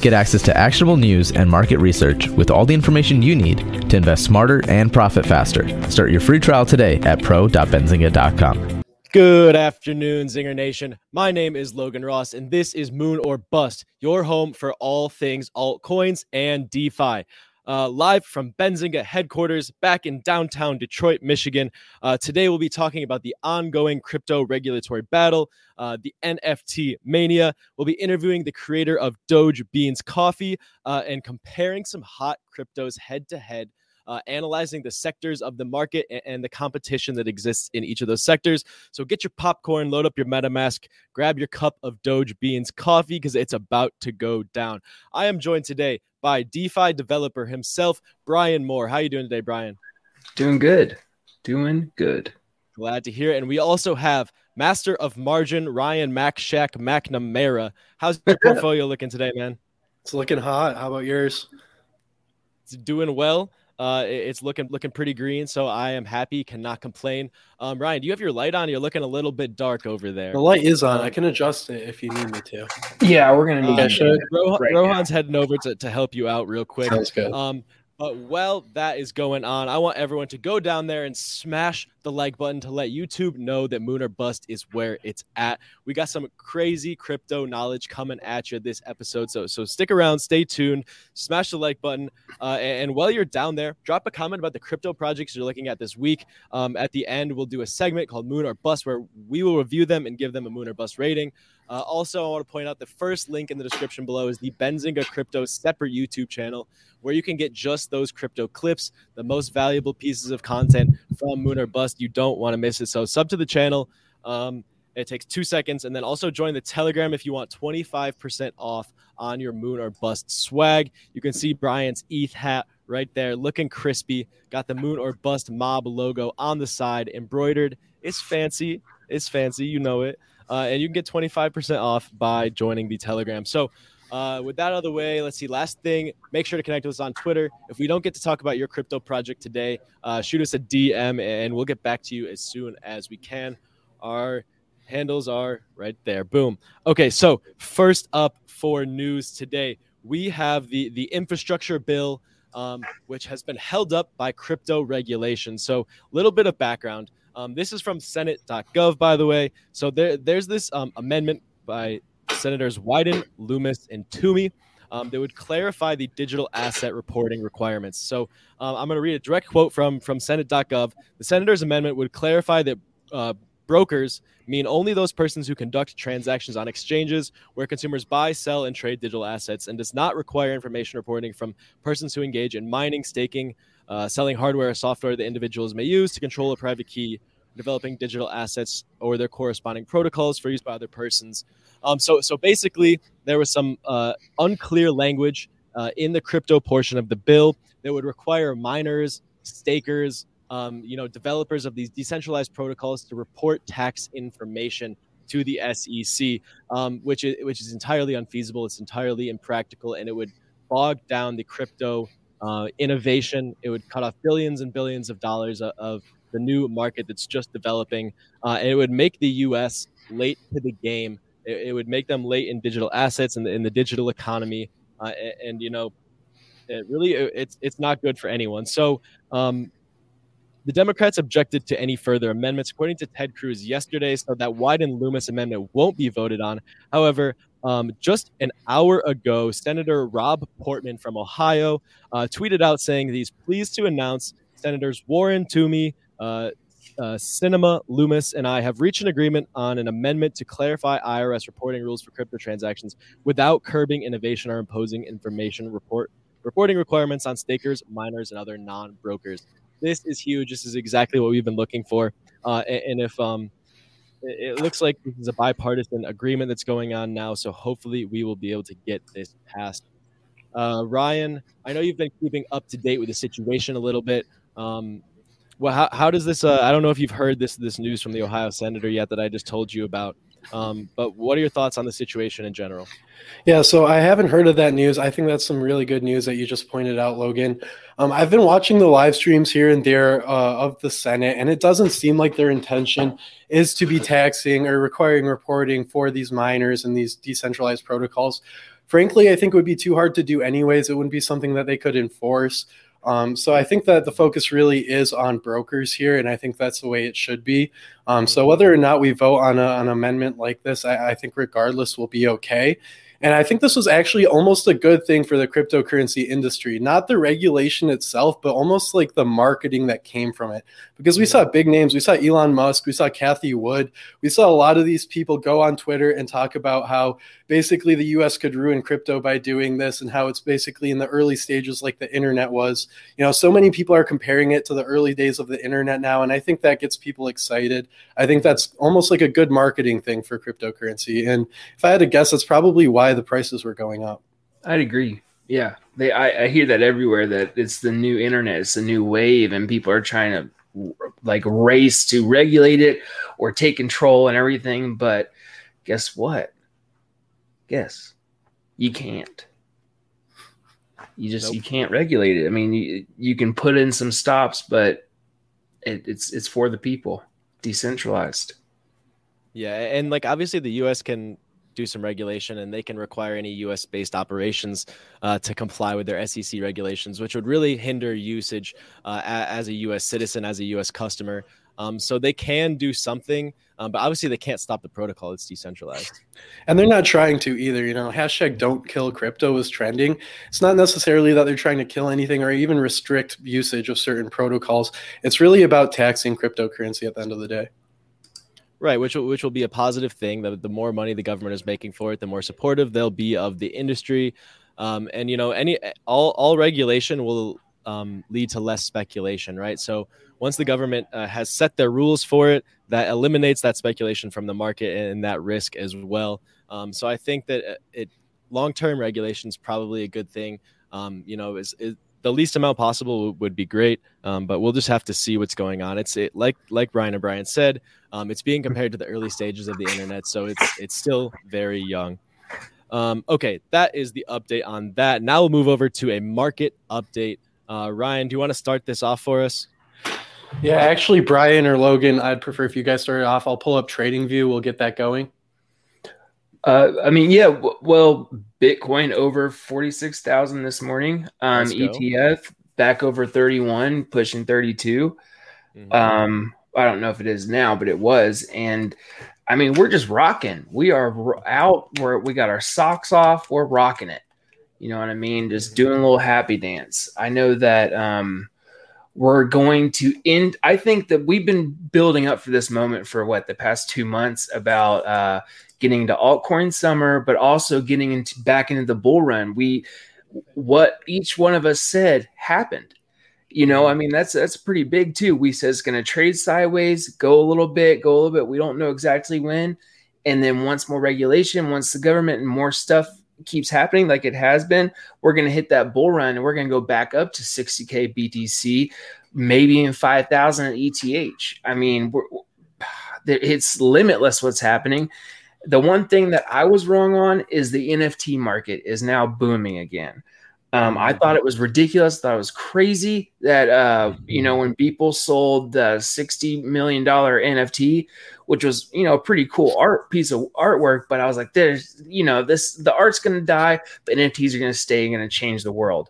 Get access to actionable news and market research with all the information you need to invest smarter and profit faster. Start your free trial today at pro.benzinga.com. Good afternoon, Zinger Nation. My name is Logan Ross, and this is Moon or Bust, your home for all things altcoins and DeFi uh, live from Benzinga headquarters back in downtown Detroit, Michigan. Uh, today, we'll be talking about the ongoing crypto regulatory battle, uh, the NFT mania. We'll be interviewing the creator of Doge Beans Coffee uh, and comparing some hot cryptos head to head uh, analyzing the sectors of the market and, and, the competition that exists in each of those sectors. So get your popcorn, load up your MetaMask, grab your cup of Doge Beans coffee because it's about to go down. I am joined today by DeFi developer himself, Brian Moore. How are you doing today, Brian? Doing good. Doing good. Glad to hear it. And we also have Master of Margin, Ryan Macshack McNamara. How's your portfolio looking today, man? It's looking hot. How about yours? It's doing well. Uh, it's looking looking pretty green, so I am happy. Cannot complain. Um, Ryan, do you have your light on? You're looking a little bit dark over there. The light is on. I can adjust it if you need me to. Yeah, we're gonna need. Uh, Rohan, right Rohan's heading over to, to help you out real quick. Sounds good. Um, but while that is going on, I want everyone to go down there and smash the like button to let YouTube know that Moon or Bust is where it's at. We got some crazy crypto knowledge coming at you this episode. So so stick around, stay tuned, smash the like button. Uh, and, and, while you're down there, drop a comment about the crypto projects you're looking at this week. Um, at the end, we'll do a segment called Moon or Bust where we will review them and give them a Moon or Bust rating. Uh, also, I want to point out the first link in the description below is the Benzinga Crypto separate YouTube channel where you can get just those crypto clips, the most valuable pieces of content from Moon or Bust. You don't want to miss it. So, sub to the channel. Um, it takes two seconds. And then also join the Telegram if you want 25% off on your Moon or Bust swag. You can see Brian's ETH hat right there, looking crispy. Got the Moon or Bust mob logo on the side, embroidered. It's fancy. It's fancy. You know it uh, and you can get 25% off by joining the Telegram. So, uh, with that out of the way, let's see. Last thing, make sure to connect with us on Twitter. If we don't get to talk about your crypto project today, uh, shoot us a DM and we'll get back to you as soon as we can. Our handles are right there. Boom. Okay, so first up for news today, we have the the infrastructure bill, um, which has been held up by crypto regulation. So, a little bit of background. Um, this is from Senate.gov, by the way. So there, there's this um, amendment by Senators Wyden, Lummis, and Toomey. Um, that would clarify the digital asset reporting requirements. So um, I'm going to read a direct quote from from Senate.gov. The senator's amendment would clarify that uh, brokers mean only those persons who conduct transactions on exchanges where consumers buy, sell, and trade digital assets, and does not require information reporting from persons who engage in mining, staking, uh, selling hardware or software that individuals may use to control a private key, developing digital assets or their corresponding protocols for use by other persons. Um, so, so basically, there was some uh, unclear language uh, in the crypto portion of the bill that would require miners, stakers, um, you know, developers of these decentralized protocols to report tax information to the SEC, um, which is which is entirely unfeasible. It's entirely impractical, and it would bog down the crypto uh, innovation. It would cut off billions and billions of dollars of, of the new market that's just developing. Uh, and it would make the U.S. late to the game. It, it, would make them late in digital assets and in, in, the digital economy. Uh, and, and, you know, it really it's it's not good for anyone. So. Um, the Democrats objected to any further amendments, according to Ted Cruz yesterday, so that Wyden Lummis amendment won't be voted on. However, um, just an hour ago, Senator Rob Portman from Ohio uh, tweeted out saying he's pleased to announce Senators Warner Toomey, uh, uh, Sinema, Lummis, and I have reached an agreement on an amendment to clarify IRS reporting rules for crypto transactions without curbing innovation or imposing information report reporting requirements on stakers, miners, and other non-brokers. This is huge. This is exactly what we've been looking for. Uh, and, and, if um, it looks like this is a bipartisan agreement that's going on now. So hopefully we will be able to get this passed. Uh, Ryan, I know you've been keeping up to date with the situation a little bit. Um, well, how, how does this? Uh, I don't know if you've heard this this news from the Ohio senator yet that I just told you about. Um, but what are your thoughts on the situation in general? Yeah, so I haven't heard of that news. I think that's some really good news that you just pointed out, Logan. Um, I've been watching the live streams here and there uh, of the Senate, and it doesn't seem like their intention is to be taxing or requiring reporting for these miners and these decentralized protocols frankly, I think it would be too hard to do anyways. It wouldn't be something that they could enforce. Um, so I think that the focus really is on brokers here, and I think that's the way it should be. Um, so whether or not we vote on, a, an amendment like this, I, I think regardless will be okay. And I think this was actually almost a good thing for the cryptocurrency industry, not the regulation itself, but almost like the marketing that came from it. Because we saw big names, we saw Elon Musk, we saw Cathie Wood, we saw a lot of these people go on Twitter and talk about how basically the US could ruin crypto by doing this and how it's basically in the early stages like the internet was. You know, so many people are comparing it to the early days of the internet now. And I think that gets people excited. I think that's almost like a good marketing thing for cryptocurrency. And if I had to guess, that's probably why why the prices were going up. I'd agree. Yeah, they. I, I hear that everywhere that it's the new internet, it's the new wave, and people are trying to like race to regulate it or take control and everything. But guess what? Guess you can't. You just nope. you can't regulate it. I mean, you you can put in some stops, but it, it's it's for the people, decentralized. Yeah, and like obviously the U.S. can do some regulation and they can require any US based operations uh, to comply with their SEC regulations, which would really hinder usage uh, as a US citizen, as a US customer. Um, so they can do something, um, but obviously they can't stop the protocol. It's decentralized. And they're not trying to either. You know, hashtag don't kill crypto is trending. It's not necessarily that they're trying to kill anything or even restrict usage of certain protocols. It's really about taxing cryptocurrency at the end of the day. Right, which will, which will be a positive thing. The, the more money the government is making for it, the more supportive they'll be of the industry. Um, and you know, any all all regulation will um, lead to less speculation, right? So once the government uh, has set their rules for it, that eliminates that speculation from the market and that risk as well. Um, so I think that uh, it long term regulation is probably a good thing. Um, you know, is, is the least amount possible would be great, um, but we'll just have to see what's going on. It's it, like like Ryan O'Brien said, um, it's being compared to the early stages of the internet, so it's it's still very young. Um, okay, that is the update on that. Now we'll move over to a market update. Uh, Ryan, do you want to start this off for us? Yeah, actually, Brian or Logan, I'd prefer if you guys started off. I'll pull up TradingView. We'll get that going. Uh, I mean, yeah. W- well, Bitcoin over forty six thousand this morning. Um, ETH back over thirty one, pushing thirty two. mm mm-hmm. Um, I don't know if it is now, but it was. And I mean, we're just rocking. We are out. Where we got our socks off. We're rocking it. You know what I mean? Just doing a little happy dance. I know that um, we're going to end. I think that we've been building up for this moment for what the past two months about uh, getting into altcoin summer, but also getting into back into the bull run. We what each one of us said happened you know, I mean, that's that's pretty big too. We said it's going to trade sideways, go a little bit, go a little bit. We don't know exactly when. And then once more regulation, once the government and more stuff keeps happening like it has been, we're going to hit that bull run and we're going to go back up to 60k BTC, maybe in 5,000 ETH. I mean, it's limitless what's happening. The one thing that I was wrong on is the NFT market is now booming again. Um, I thought it was ridiculous. Thought it was crazy that uh, you know when people sold the sixty million dollar NFT, which was you know a pretty cool art piece of artwork. But I was like, there's you know this the art's going to die, but NFTs are going to stay and going to change the world.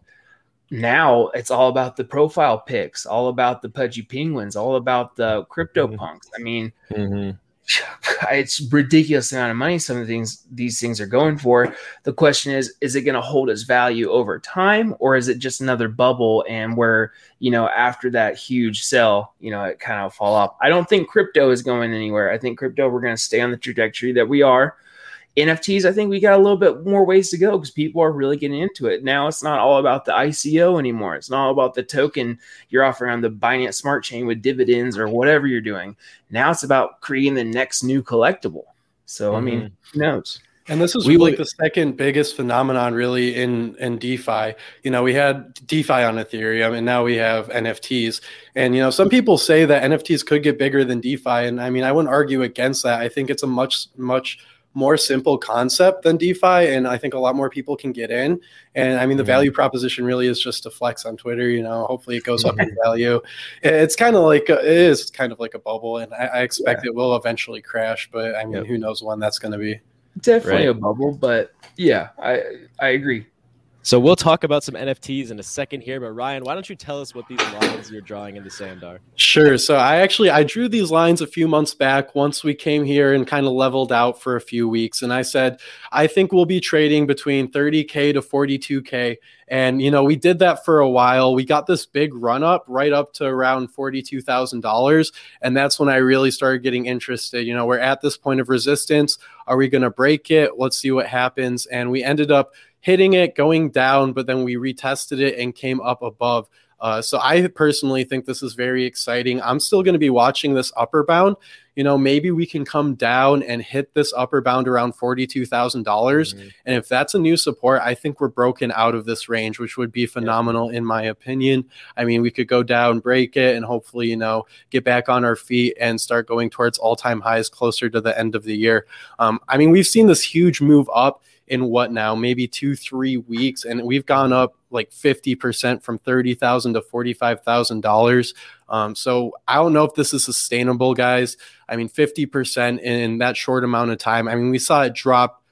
Now it's all about the profile pics, all about the pudgy penguins, all about the crypto mm-hmm. punks. I mean, mm-hmm it's ridiculous amount of money some of the things these things are going for. The question is, is it going to hold its value over time, or is it just another bubble? And where you know after that huge sell, you know, it kind of fall off. I don't think crypto is going anywhere. I think crypto we're going to stay on the trajectory that we are. NFTs, I think we got a little bit more ways to go because people are really getting into it. Now it's not all about the ICO anymore. It's not all about the token you're offering on the Binance Smart Chain with dividends or whatever you're doing. Now it's about creating the next new collectible. So, mm-hmm. I mean, mm-hmm. who knows? And this is we like the second biggest phenomenon really in in DeFi. You know, we had DeFi on Ethereum and now we have NFTs. And you know, some people say that NFTs could get bigger than DeFi and I mean, I wouldn't argue against that. I think it's a much much more simple concept than DeFi, and I think a lot more people can get in. And I mean, the mm-hmm. value proposition really is just to flex on Twitter. You know, hopefully it goes up in value. It's kind of like a, it is kind of like a bubble, and I, I expect yeah. it will eventually crash. But I mean, yep. who knows when that's going to be? definitely right? a bubble, but yeah, I I agree. So we'll talk about some NFTs in a second here, but Ryan, why don't you tell us what these lines you're drawing in the sand are? Sure. So I actually I drew these lines a few months back once we came here and kind of leveled out for a few weeks and I said I think we'll be trading between 30k to 42k and you know, we did that for a while. We got this big run up right up to around $42,000 and that's when I really started getting interested. You know, we're at this point of resistance. Are we going to break it? Let's see what happens and we ended up hitting it, going down, but then we retested it and came up above. Uh, so I personally think this is very exciting. I'm still going to be watching this upper bound. You know, maybe we can come down and hit this upper bound around forty-two thousand dollars, mm-hmm. and if that's a new support, I think we're broken out of this range, which would be phenomenal yeah. in my opinion. I mean, we could go down, break it, and hopefully, you know, get back on our feet and start going towards all-time highs closer to the end of the year. Um, I mean, we've seen this huge move up in what now, maybe two, three weeks, and we've gone up like 50% from 30,000 to $45,000. Um, so I don't know if this is sustainable, guys. I mean, 50% in that short amount of time. I mean, we saw it drop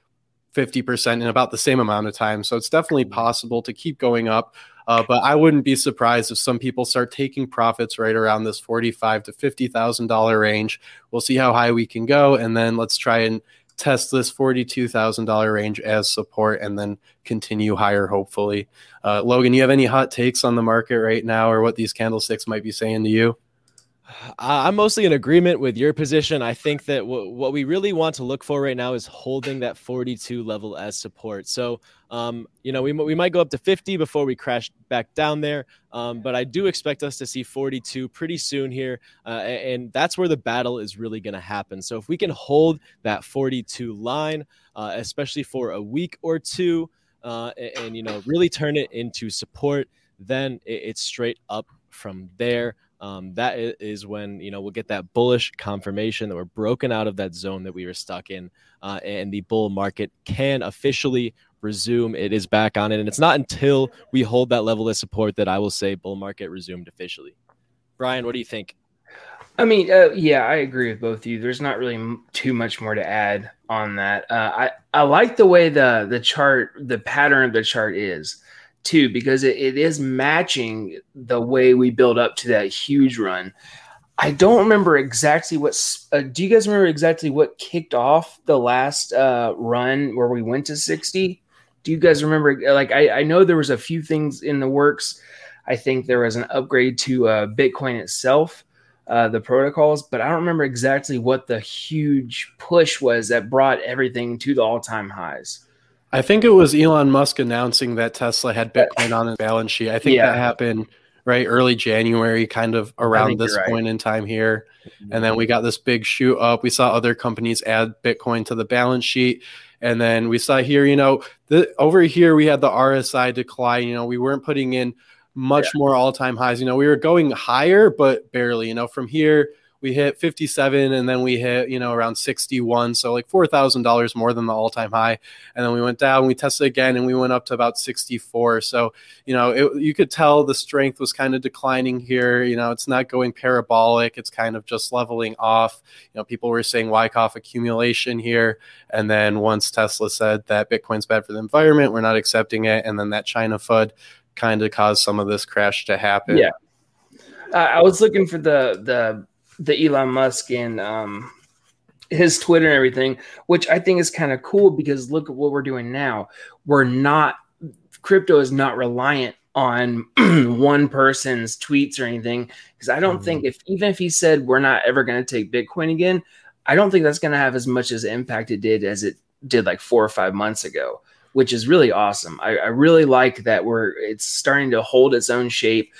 50% in about the same amount of time. So it's definitely mm-hmm. possible to keep going up. Uh, but I wouldn't be surprised if some people start taking profits right around this forty-five to fifty thousand dollar range. We'll see how high we can go, and then let's try and test this $42,000 range as support and then continue higher, hopefully. Uh, Logan, you have any hot takes on the market right now or what these candlesticks might be saying to you? I'm mostly in agreement with your position. I think that w- what we really want to look for right now is holding that 42 level as support. So, um, you know, we, we might go up to 50 before we crash back down there. Um, but I do expect us to see 42 pretty soon here. Uh, and that's where the battle is really going to happen. So, if we can hold that 42 line, uh, especially for a week or two, uh, and, and, you know, really turn it into support, then it, it's straight up from there um, that is when you know we'll get that bullish confirmation that we're broken out of that zone that we were stuck in, uh, and the bull market can officially resume. It is back on it, and it's not until we hold that level of support that I will say bull market resumed officially. Brian, what do you think? I mean, uh, yeah, I agree with both of you. There's not really too much more to add on that. Uh, I I like the way the the chart, the pattern of the chart is too, because it, it is matching the way we build up to that huge run. I don't remember exactly what. Uh, do you guys remember exactly what kicked off the last uh, run where we went to sixty? Do you guys remember? Like, I, I know there was a few things in the works. I think there was an upgrade to uh, Bitcoin itself, uh, the protocols, but I don't remember exactly what the huge push was that brought everything to the all-time highs. I think it was Elon Musk announcing that Tesla had Bitcoin on his balance sheet. I think yeah. that happened right early January, kind of around this right. point in time here. Mm-hmm. And then we got this big shoot up. We saw other companies add Bitcoin to the balance sheet. And then we saw here, you know, the, over here we had the RSI decline. You know, we weren't putting in much yeah. more all time highs. You know, we were going higher, but barely. You know, from here we hit 57 and then we hit you know around 61 so like $4000 more than the all-time high. And then we went down we tested again and we went up to about 64 so you know it, you could tell the strength was kind of declining here. You know it's not going parabolic. It's kind of just leveling off. You know people were saying wyckoff accumulation here. And then once tesla said that bitcoin's bad for the environment we're not accepting it. And then that china fud kind of caused some of this crash to happen. Yeah. Uh, I was looking for the the the Elon Musk and um, his Twitter and everything, which I think is kind of cool because look at what we're doing now. We're not crypto is not reliant on one person's tweets or anything because I don't mm-hmm. think if even if he said we're not ever going to take Bitcoin again, I don't think that's going to have as much as impact it did as it did like four or five months ago, which is really awesome. I, I really like that we're it's starting to hold its own shape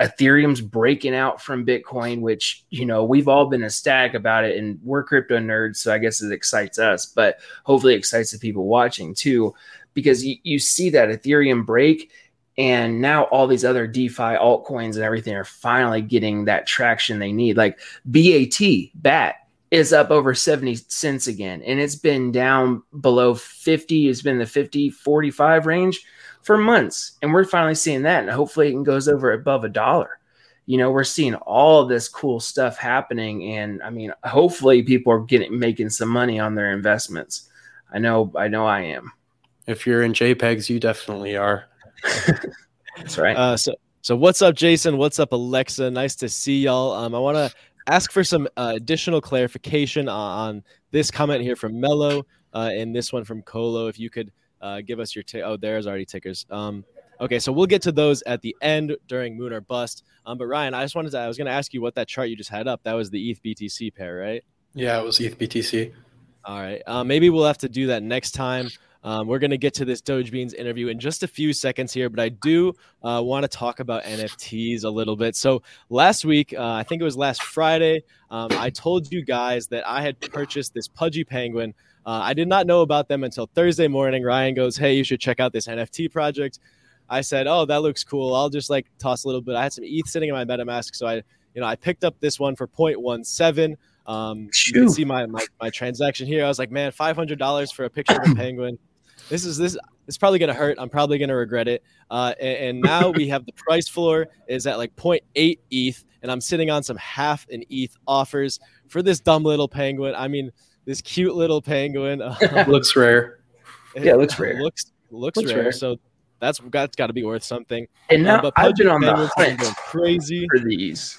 Ethereum's breaking out from Bitcoin, which, you know, we've all been a ecstatic about it and we're crypto nerds. So I guess it excites us, but hopefully excites the people watching too, because you, you see that Ethereum break and now all these other DeFi altcoins and everything are finally getting that traction they need. Like BAT, BAT is up over 70 cents again, and it's been down below 50. It's been the 50, 45 range for months. And we're finally seeing that. And hopefully it goes over above a dollar. You know, we're seeing all of this cool stuff happening. And I mean, hopefully people are getting making some money on their investments. I know, I know, I am. If you're in JPEGs, you definitely are. That's right. Uh, so, so what's up, Jason? What's up, Alexa? Nice to see y'all. Um, I want to ask for some uh, additional clarification on, on, this comment here from Mello uh, and this one from Colo. If you could uh, give us your t- oh, there's already tickers. Um, okay, so we'll get to those at the end during Moon or Bust. Um, but Ryan, I just wanted to I was going to ask you what that chart you just had up. That was the ETH BTC pair, right? Yeah, it was ETH BTC. All right. Uh, maybe we'll have to do that next time. Um, we're going to get to this Doge Beans interview in just a few seconds here, but I do uh, want to talk about NFTs a little bit. So last week, uh, I think it was last Friday, um, I told you guys that I had purchased this Pudgy Penguin. Uh, I did not know about them until Thursday morning. Ryan goes, "Hey, you should check out this NFT project." I said, "Oh, that looks cool. I'll just like toss a little bit." I had some ETH sitting in my MetaMask, so I, you know, I picked up this one for 0.17. Um, you can see my, my my transaction here. I was like, "Man, five hundred dollars for a picture of a penguin." This is this it's probably going to hurt. I'm probably going to regret it. Uh, and, and, now we have the price floor is at like 0.8 ETH, and I'm sitting on some half an ETH offers for this dumb little penguin. I mean, this cute little penguin looks rare. yeah, it looks rare. Looks looks, looks rare. rare. So that's that's got to be worth something. And now um, I've been on the hunt crazy for these.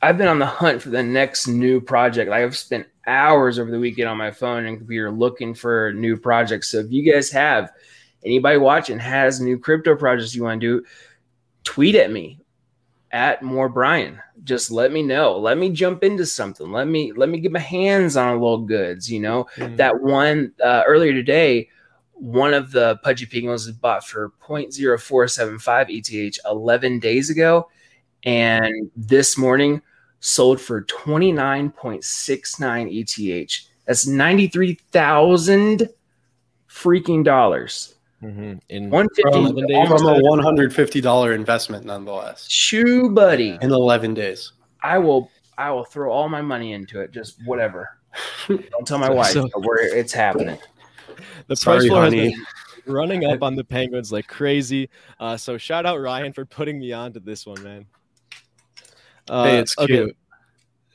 I've been on the hunt for the next new project. I've spent hours over the weekend on my phone and computer looking for new projects. So if you guys have anybody watching has new crypto projects you want to do, tweet at me at more Brian. Just let me know. Let me jump into something. Let me let me get my hands on a little goods. You know mm-hmm. that one uh, earlier today. One of the pudgy penguins was bought for 0.0475 ETH 11 days ago. And this morning sold for 29.69 ETH. That's 93,000 freaking dollars. Mm-hmm. In 150 days, from a $150 investment nonetheless. Shoe buddy. In 11 days. I will I will throw all my money into it. Just whatever. Don't tell my wife so, where it's happening. The Sorry, price floor honey. has been running up on the Penguins like crazy. Uh, so shout out Ryan for putting me on to this one, man. Uh, hey, it's cute. Okay.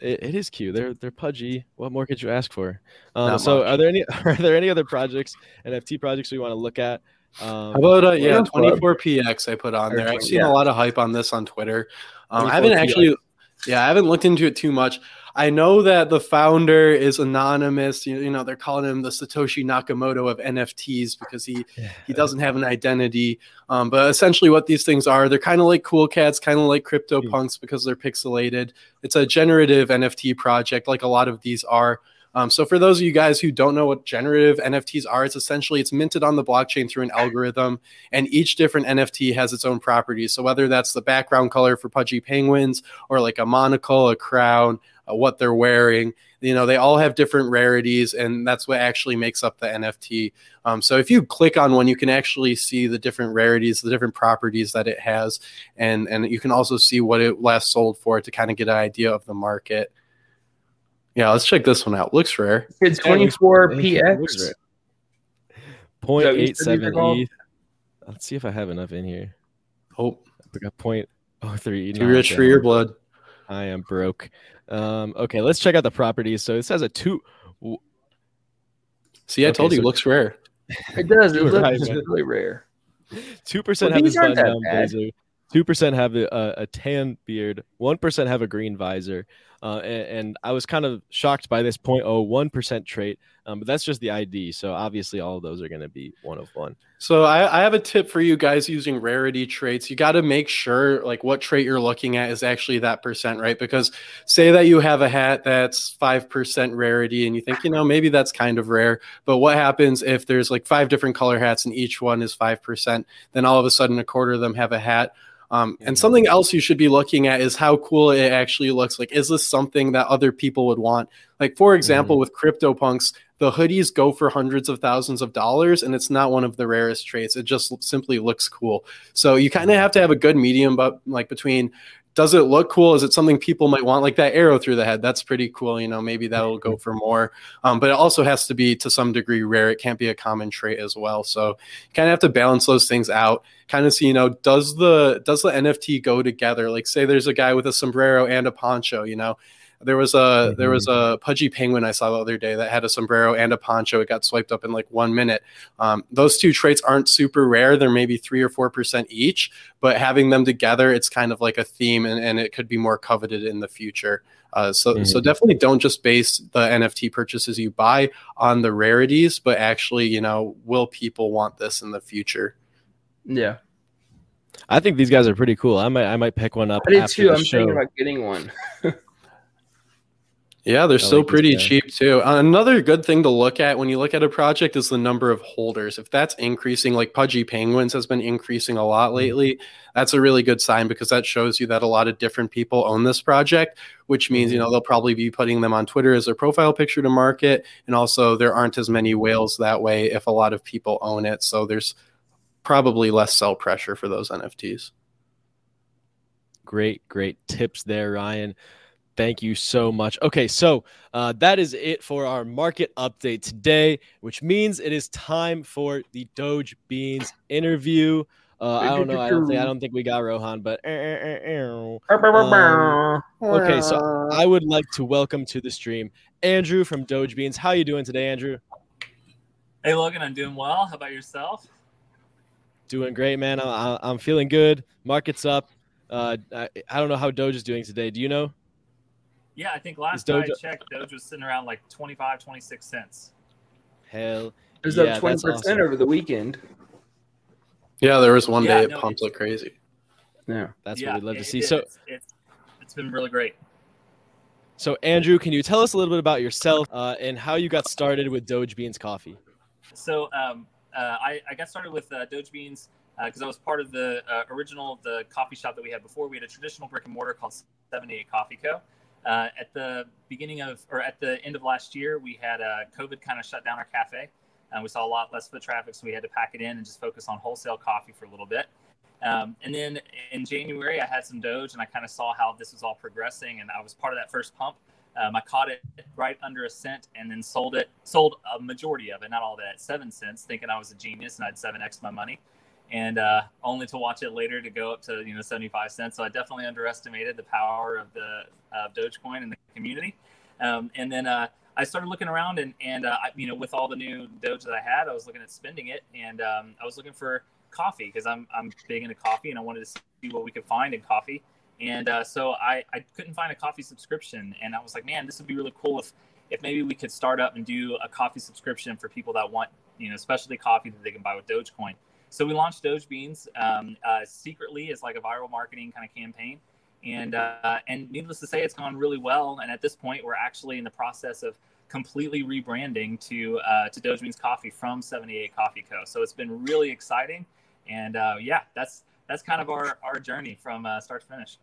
It, it is cute. They're they're pudgy. What more could you ask for? Um, so, much. are there any are there any other projects, NFT projects we want to look at? Um, How about uh, yeah, 24px I put on there. I've seen yeah. a lot of hype on this on Twitter. Um, I haven't actually, yeah, I haven't looked into it too much. I know that the founder is anonymous. You, you know, they're calling him the Satoshi Nakamoto of NFTs because he yeah. he doesn't have an identity. Um, but essentially, what these things are, they're kind of like Cool Cats, kind of like Crypto hmm. Punks because they're pixelated. It's a generative NFT project, like a lot of these are. Um, so for those of you guys who don't know what generative NFTs are, it's essentially it's minted on the blockchain through an algorithm, and each different NFT has its own properties. So whether that's the background color for pudgy penguins, or like a monocle, a crown, uh, what they're wearing. You know, they all have different rarities, and that's what actually makes up the NFT. Um, so if you click on one, you can actually see the different rarities, the different properties that it has, and and you can also see what it last sold for to kind of get an idea of the market. Yeah, let's check this one out. Looks rare. It's 24 px. 0.87 ETH. Let's see if I have enough in here. Oh, we got point oh three. Too rich for your blood. I am broke. Um, okay, let's check out the properties. So it says a two. See, I okay, told you, so... it looks rare. It does. It looks right, really rare. Two percent well, have this button down blazer. Two percent have a, a, tan beard. One percent have a green visor. Uh, and, and, I was kind of shocked by this 0.01% trait, um, but that's just the ID. So obviously, all of those are going to be one of one. So I, I, have a tip for you guys using rarity traits. You got to make sure like what trait you're looking at is actually that percent, right? Because say that you have a hat that's five percent rarity, and you think you know maybe that's kind of rare, but what happens if there's like five different color hats and each one is five percent? Then all of a sudden, a quarter of them have a hat um, and something else you should be looking at is how cool it actually looks. Like, is this something that other people would want? Like, for example, mm-hmm. with CryptoPunks, the hoodies go for hundreds of thousands of dollars, and it's not one of the rarest traits. It just simply looks cool. So you kind of have to have a good medium, but like between does it look cool? Is it something people might want? Like that arrow through the head, that's pretty cool. You know, maybe that'll go for more. Um, but it also has to be to some degree rare. It can't be a common trait as well. So you kind of have to balance those things out. Kind of see, you know, does the does the NFT go together? Like say there's a guy with a sombrero and a poncho, you know, There was a mm-hmm. there was a pudgy penguin I saw the other day that had a sombrero and a poncho. It got swiped up in like one minute. Um, those two traits aren't super rare. They're maybe three or four percent each, but having them together, it's kind of like a theme, and, and it could be more coveted in the future. Uh, so mm-hmm. so definitely don't just base the NFT purchases you buy on the rarities, but actually, you know, will people want this in the future? Yeah. I think these guys are pretty cool. I might I might pick one up. I did too. I'm show. thinking about getting one. Yeah, they're I still like pretty cheap too. Another good thing to look at when you look at a project is the number of holders. If that's increasing, like Pudgy Penguins has been increasing a lot mm-hmm. lately, that's a really good sign because that shows you that a lot of different people own this project, which means, you know, mm-hmm. they'll probably be putting them on Twitter as their profile picture to market. And also, there aren't as many whales that way if a lot of people own it. So there's probably less sell pressure for those NFTs. Great, great tips there, Ryan. Thank you so much. Okay, so uh, that is it for our market update today, which means it is time for the Doge Beans interview. Uh, I don't know. I don't think I don't think we got Rohan, but uh, um, okay. So I would like to welcome to the stream Andrew from Doge Beans. How you doing today, Andrew? Hey Logan, I'm doing well. How about yourself? Doing great, man. I, am feeling good. Market's up. Uh, I, I don't know how Doge is doing today. Do you know? Yeah, I think last time I checked, Doge was sitting around like 25, 26 cents. Hell. It was yeah, up 20% awesome. over the weekend. Yeah, there was one yeah, day it pumped like crazy. Yeah, that's yeah, what we'd love to see. so it's, it's, it's been really great. So Andrew, can you tell us a little bit about yourself uh, and how you got started with Doge Beans Coffee? So um, uh, I, I, got started with uh, Doge Beans because uh, I was part of the uh, original the coffee shop that we had before. We had a traditional brick and mortar called 78 Coffee Co. Uh, at the beginning of, or at the end of last year, we had uh, COVID kind of shut down our cafe. and we saw a lot less foot traffic, so we had to pack it in and just focus on wholesale coffee for a little bit. Um, and then in January, I had some Doge, and I kind of saw how this was all progressing, and I was part of that first pump. Um, I caught it right under a cent, and then sold it, sold a majority of it, not all of it, at seven cents, thinking I was a genius and I'd seven x my money and uh, only to watch it later to go up to you know 75 cents. So I definitely underestimated the power of the uh, Dogecoin in the community. Um, and then uh, I started looking around, and and uh, you know with all the new Doge that I had, I was looking at spending it, and um, I was looking for coffee because I'm I'm big into coffee, and I wanted to see what we could find in coffee. And uh, so I, I couldn't find a coffee subscription, and I was like, man, this would be really cool if if maybe we could start up and do a coffee subscription for people that want you know specialty coffee that they can buy with Dogecoin. So we launched Doge Beans um, uh, secretly as like a viral marketing kind of campaign, and uh, and needless to say, it's gone really well. And at this point, we're actually in the process of completely rebranding to uh, to Doge Beans Coffee from 78 Coffee Co. So it's been really exciting, and uh, yeah, that's that's kind of our our journey from uh, start to finish.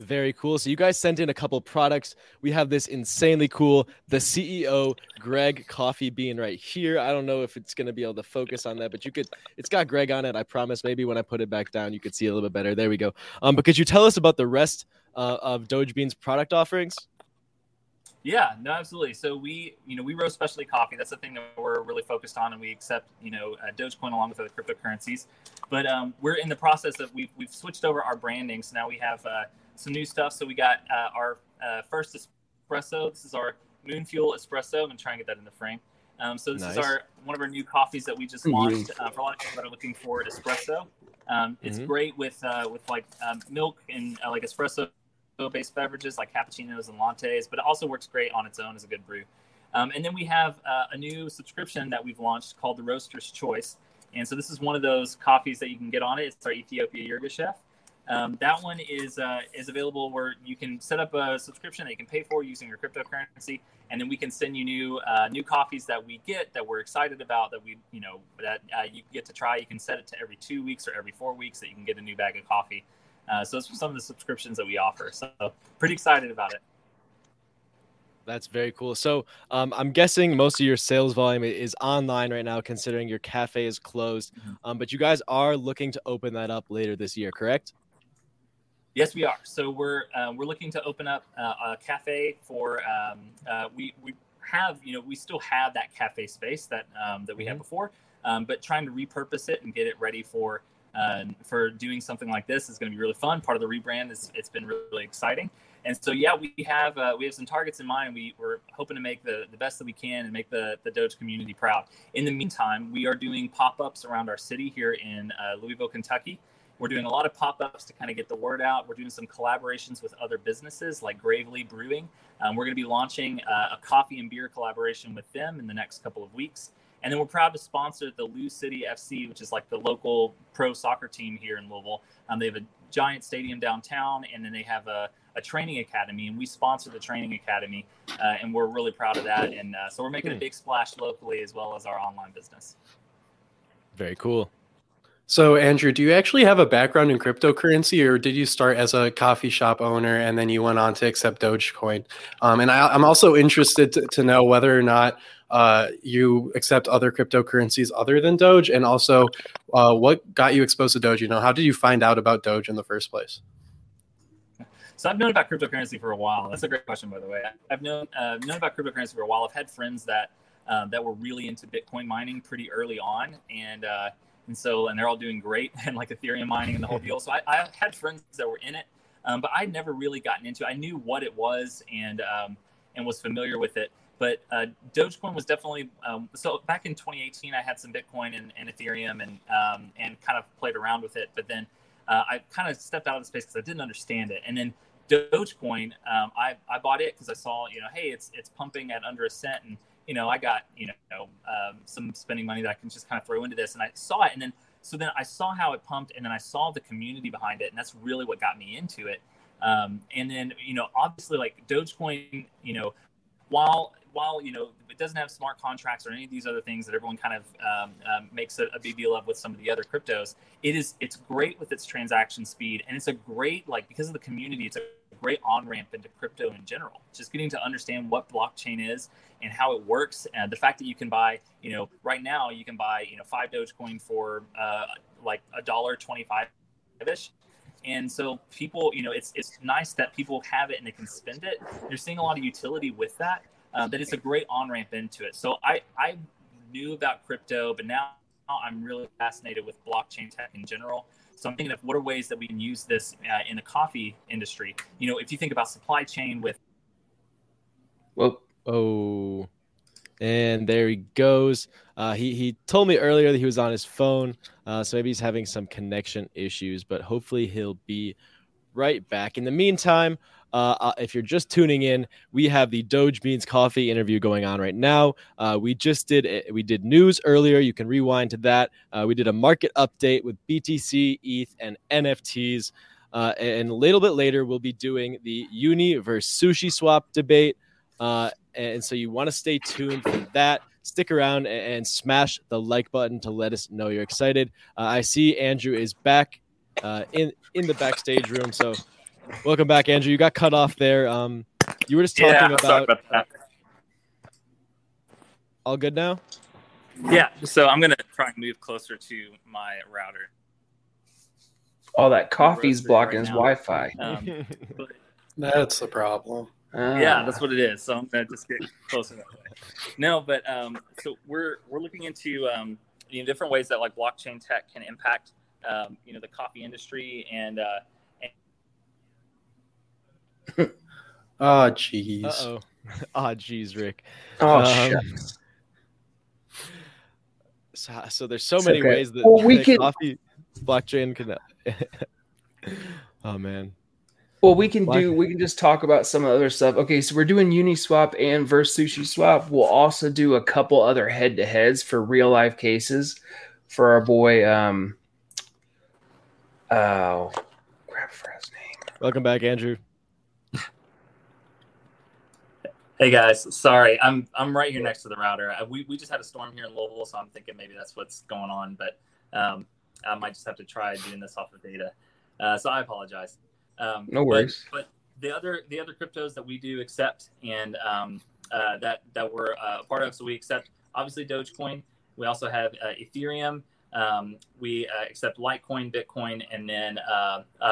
Very cool. So you guys sent in a couple products. We have this insanely cool, the CEO Greg coffee bean right here. I don't know if it's going to be able to focus on that, but you could. It's got Greg on it. I promise. Maybe when I put it back down, you could see a little bit better. There we go. Um, but could you tell us about the rest uh, of Doge Bean's product offerings? Yeah, no, absolutely. So we, you know, we roast specialty coffee. That's the thing that we're really focused on, and we accept, you know, uh, Dogecoin along with other cryptocurrencies. But um, we're in the process of we've we've switched over our branding. So now we have. Uh, some new stuff. So we got uh, our uh, first espresso. This is our Moon Fuel espresso. I'm gonna try and get that in the frame. Um, so this nice. is our one of our new coffees that we just launched uh, for a lot of people that are looking for espresso. Um, it's mm-hmm. great with uh, with like um, milk and uh, like espresso based beverages like cappuccinos and lattes, but it also works great on its own as a good brew. Um, and then we have uh, a new subscription that we've launched called the Roaster's Choice. And so this is one of those coffees that you can get on it. It's our Ethiopia Yirgacheffe. Um, that one is uh, is available where you can set up a subscription that you can pay for using your cryptocurrency, and then we can send you new uh, new coffees that we get that we're excited about that we you know that uh, you get to try. You can set it to every two weeks or every four weeks that you can get a new bag of coffee. Uh, so are some of the subscriptions that we offer. So pretty excited about it. That's very cool. So um, I'm guessing most of your sales volume is online right now, considering your cafe is closed. Mm-hmm. Um, but you guys are looking to open that up later this year, correct? Yes, we are. So we're uh, we're looking to open up uh, a cafe for um, uh, we we have you know we still have that cafe space that um, that we mm-hmm. had before, um, but trying to repurpose it and get it ready for uh, for doing something like this is going to be really fun. Part of the rebrand is it's been really, exciting, And so, yeah, we have uh, we have some targets in mind. We, we're hoping to make the, the best that we can and make the, the Doge community proud. In the meantime, we are doing pop ups around our city here in uh, Louisville, Kentucky. We're doing a lot of pop ups to kind of get the word out. We're doing some collaborations with other businesses like Gravely Brewing. Um, we're going to be launching uh, a coffee and beer collaboration with them in the next couple of weeks. And then we're proud to sponsor the Lou City FC, which is like the local pro soccer team here in Louisville. Um, they have a giant stadium downtown, and then they have a, a training academy, and we sponsor the training academy, uh, and we're really proud of that. And uh, so we're making a hmm. big splash locally as well as our online business. Very cool. So, Andrew, do you actually have a background in cryptocurrency, or did you start as a coffee shop owner and then you went on to accept Dogecoin? Um, and I, am also interested to, to, know whether or not uh, you accept other cryptocurrencies other than Doge, and also uh, what got you exposed to Doge. You know, how did you find out about Doge in the first place? So I've known about cryptocurrency for a while. That's a great question, by the way. I've known uh, known about cryptocurrency for a while. I've had friends that uh, that were really into Bitcoin mining pretty early on, and uh, and so and they're all doing great and like Ethereum mining and the whole deal. So I, I had friends that were in it, um, but I'd never really gotten into. it. I knew what it was and um, and was familiar with it. But uh, Dogecoin was definitely um, so. Back in 2018, I had some Bitcoin and, and Ethereum and um, and kind of played around with it. But then uh, I kind of stepped out of the space because I didn't understand it. And then Dogecoin, um, I, I bought it because I saw you know, hey, it's it's pumping at under a cent, and you know, I got you know um, some spending money that I can just kind of throw into this, and I saw it, and then so then I saw how it pumped, and then I saw the community behind it, and that's really what got me into it. Um, and then you know, obviously, like Dogecoin, you know, while while you know it doesn't have smart contracts or any of these other things that everyone kind of um, um, makes a, a, big deal of with some of the other cryptos, it is it's great with its transaction speed, and it's a great like because of the community, it's a great on ramp into crypto in general. Just getting to understand what blockchain is and how it works, and the fact that you can buy, you know, right now you can buy you know five Dogecoin for uh, like a dollar twenty five ish and so people you know it's it's nice that people have it and they can spend it. You're seeing a lot of utility with that uh, that it's a great on ramp into it. So I, I knew about crypto, but now I'm really fascinated with blockchain tech in general. So I'm thinking of what are ways that we can use this uh, in the coffee industry. You know, if you think about supply chain with. Well, oh, and there he goes. Uh, he he told me earlier that he was on his phone, uh, so maybe he's having some connection issues, but hopefully he'll be right back. In the meantime, uh, uh, if you're just tuning in, we have the Doge Beans Coffee interview going on right now. Uh, we just did eh, we did news earlier. You can rewind to that. Uh, we did a market update with BTC, ETH, and NFTs. Uh, and a little bit later, we'll be doing the Uni versus Sushi Swap debate. Uh, and so you want to stay tuned for that. Stick around and, smash the like button to let us know you're excited. I see Andrew is back in in the backstage room, so Welcome back, Andrew. You got cut off there. Um, you were just talking yeah, about. about that. All good now? Yeah. So I'm gonna try and move closer to my router. All that coffee's blocking right his Wi-Fi. Um, that's the problem. Ah. Yeah, that's what it is. So I'm gonna just get closer that way. No, but um, so we're we're looking into um, you know different ways that like blockchain tech can impact um, you know the coffee industry and uh, oh, jeez. oh. oh, jeez, Rick. Oh, um, so, so, there's so it's many okay. ways that well, we can... coffee blockchain can. oh man. Well, we can do. We can just talk about some other stuff. Okay, so we're doing Uniswap and versus Sushi Swap. We'll also do a couple other head to heads for real life cases for our boy. Um. Oh, crap for his name. Welcome back, Andrew. Hey guys, sorry, I'm I'm right here next to the router. Uh, we, we just had a storm here in Louisville, so I'm thinking maybe that's what's going on. But um, I might just have to try doing this off of data. Uh, so I apologize. Um, no worries. But, but, the other the other cryptos that we do accept and um, uh, that that we're uh, a part of, so we accept obviously Dogecoin. We also have uh, Ethereum. Um, we uh, accept Litecoin, Bitcoin, and then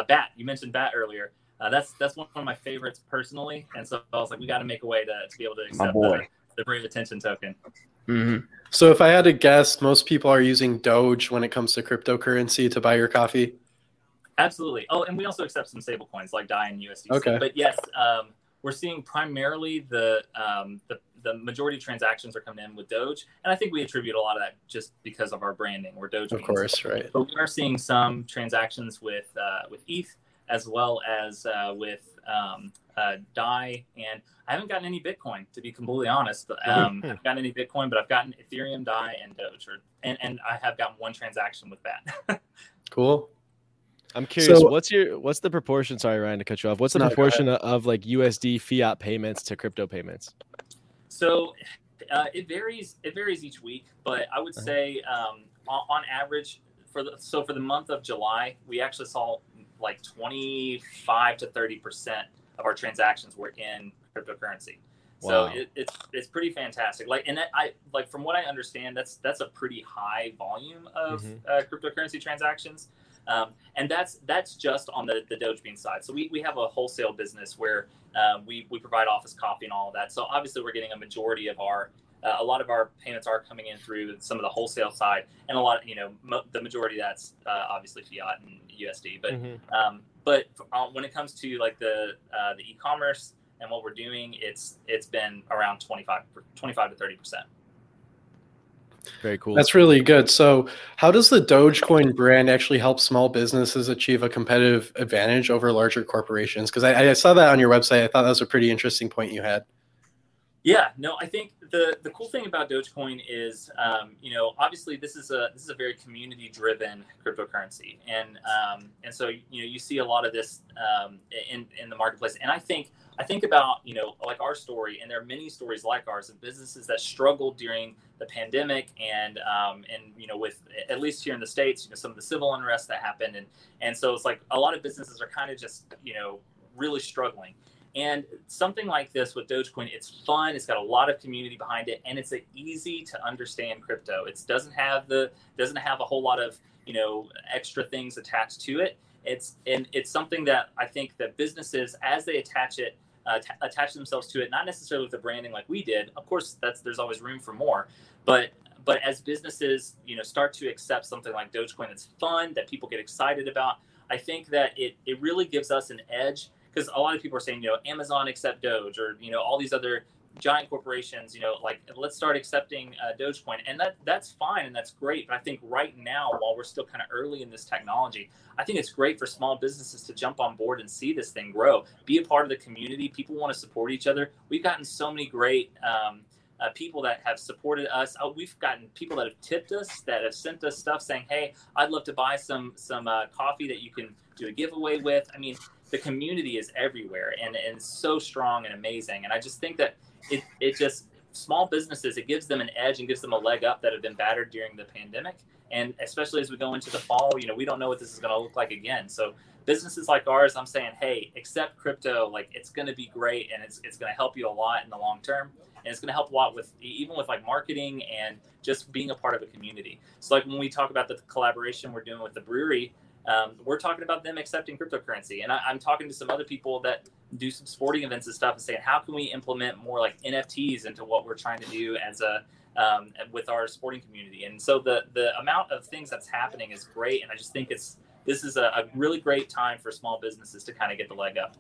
BAT. You mentioned BAT earlier. Uh, that's that's one of my favorites personally, and so I was like, we got to make a way to, to be able to accept the, the brave attention token. Mm-hmm. So if I had to guess, most people are using Doge when it comes to cryptocurrency to buy your coffee. Absolutely. Oh, and we also accept some stable coins like DAI and USDC. Okay. But yes, um, we're seeing primarily the, um, the the majority of transactions are coming in with Doge, and I think we attribute a lot of that just because of our branding. We're Doge. Of course, right. But we are seeing some transactions with uh, with ETH as well as uh, with um, uh, DAI, and I haven't gotten any Bitcoin to be completely honest. Um, I haven't gotten any Bitcoin, but I've gotten Ethereum, DAI, and Doge, or, and and I have gotten one transaction with that. cool. I'm curious, so, what's your what's the proportion? Sorry, Ryan, to cut you off. What's the no, proportion of, of like USD fiat payments to crypto payments? So uh, it varies. It varies each week, but I would uh-huh. say um, on, on, average for the so for the month of July, we actually saw like 25 to 30 percent of our transactions were in cryptocurrency. Wow. So it, it's it's pretty fantastic. Like and I like from what I understand, that's that's a pretty high volume of mm-hmm. uh, cryptocurrency transactions. Um, and that's that's just on the, the Dogebean side. So we, we have a wholesale business where um, we, we provide office coffee and all of that. So obviously we're getting a majority of our uh, a lot of our payments are coming in through some of the wholesale side, and a lot, of, you know, mo- the majority of that's uh, obviously fiat and USD. But mm-hmm. um, but uh, when it comes to like the uh, the e-commerce and what we're doing, it's it's been around 25, 25 to thirty percent. Very cool. That's really good. So, how does the Dogecoin brand actually help small businesses achieve a competitive advantage over larger corporations? Because I, I, saw that on your website. I thought that was a pretty interesting point you had. Yeah, no, I think the the cool thing about Dogecoin is, um, you know, obviously this is a this is a very community driven cryptocurrency, and um, and so you know you see a lot of this um, in in the marketplace, and I think I think about you know like our story, and there are many stories like ours of businesses that struggled during the pandemic, and um, and you know with at least here in the states, you know some of the civil unrest that happened, and and so it's like a lot of businesses are kind of just you know really struggling. And something like this with Dogecoin, it's fun. It's got a lot of community behind it, and it's an easy to understand crypto. It doesn't have the doesn't have a whole lot of you know extra things attached to it. It's and it's something that I think that businesses, as they attach it, uh, t- attach themselves to it, not necessarily with the branding like we did. Of course, that's there's always room for more, but but as businesses, you know, start to accept something like Dogecoin that's fun, that people get excited about, I think that it it really gives us an edge because a lot of people are saying, you know, Amazon accept Doge or you know all these other giant corporations, you know, like let's start accepting uh, Dogecoin, and that that's fine and that's great. But I think right now, while we're still kind of early in this technology, I think it's great for small businesses to jump on board and see this thing grow, be a part of the community. People want to support each other. We've gotten so many great. Um, uh, people that have supported us. Uh, we've gotten people that have tipped us, that have sent us stuff saying, "Hey, I'd love to buy some some uh, coffee that you can do a giveaway with." I mean, the community is everywhere and and so strong and amazing. And I just think that it it just small businesses it gives them an edge and gives them a leg up that have been battered during the pandemic. And especially as we go into the fall you know we don't know what this is going to look like again. So businesses like ours i'm saying hey accept crypto. Like it's going to be great and it's, it's going to help you a lot in the long term. And it's going to help a lot with even with like marketing and just being a part of a community. So like when we talk about the collaboration we're doing with the brewery um, we're talking about them accepting cryptocurrency and I, i'm talking to some other people that do some sporting events and stuff and saying how can we implement more like NFTs into what we're trying to do as a um, with our sporting community. And so the the amount of things that's happening is great, and I just think it's this is a, a really great time for small businesses to kind of get the leg up.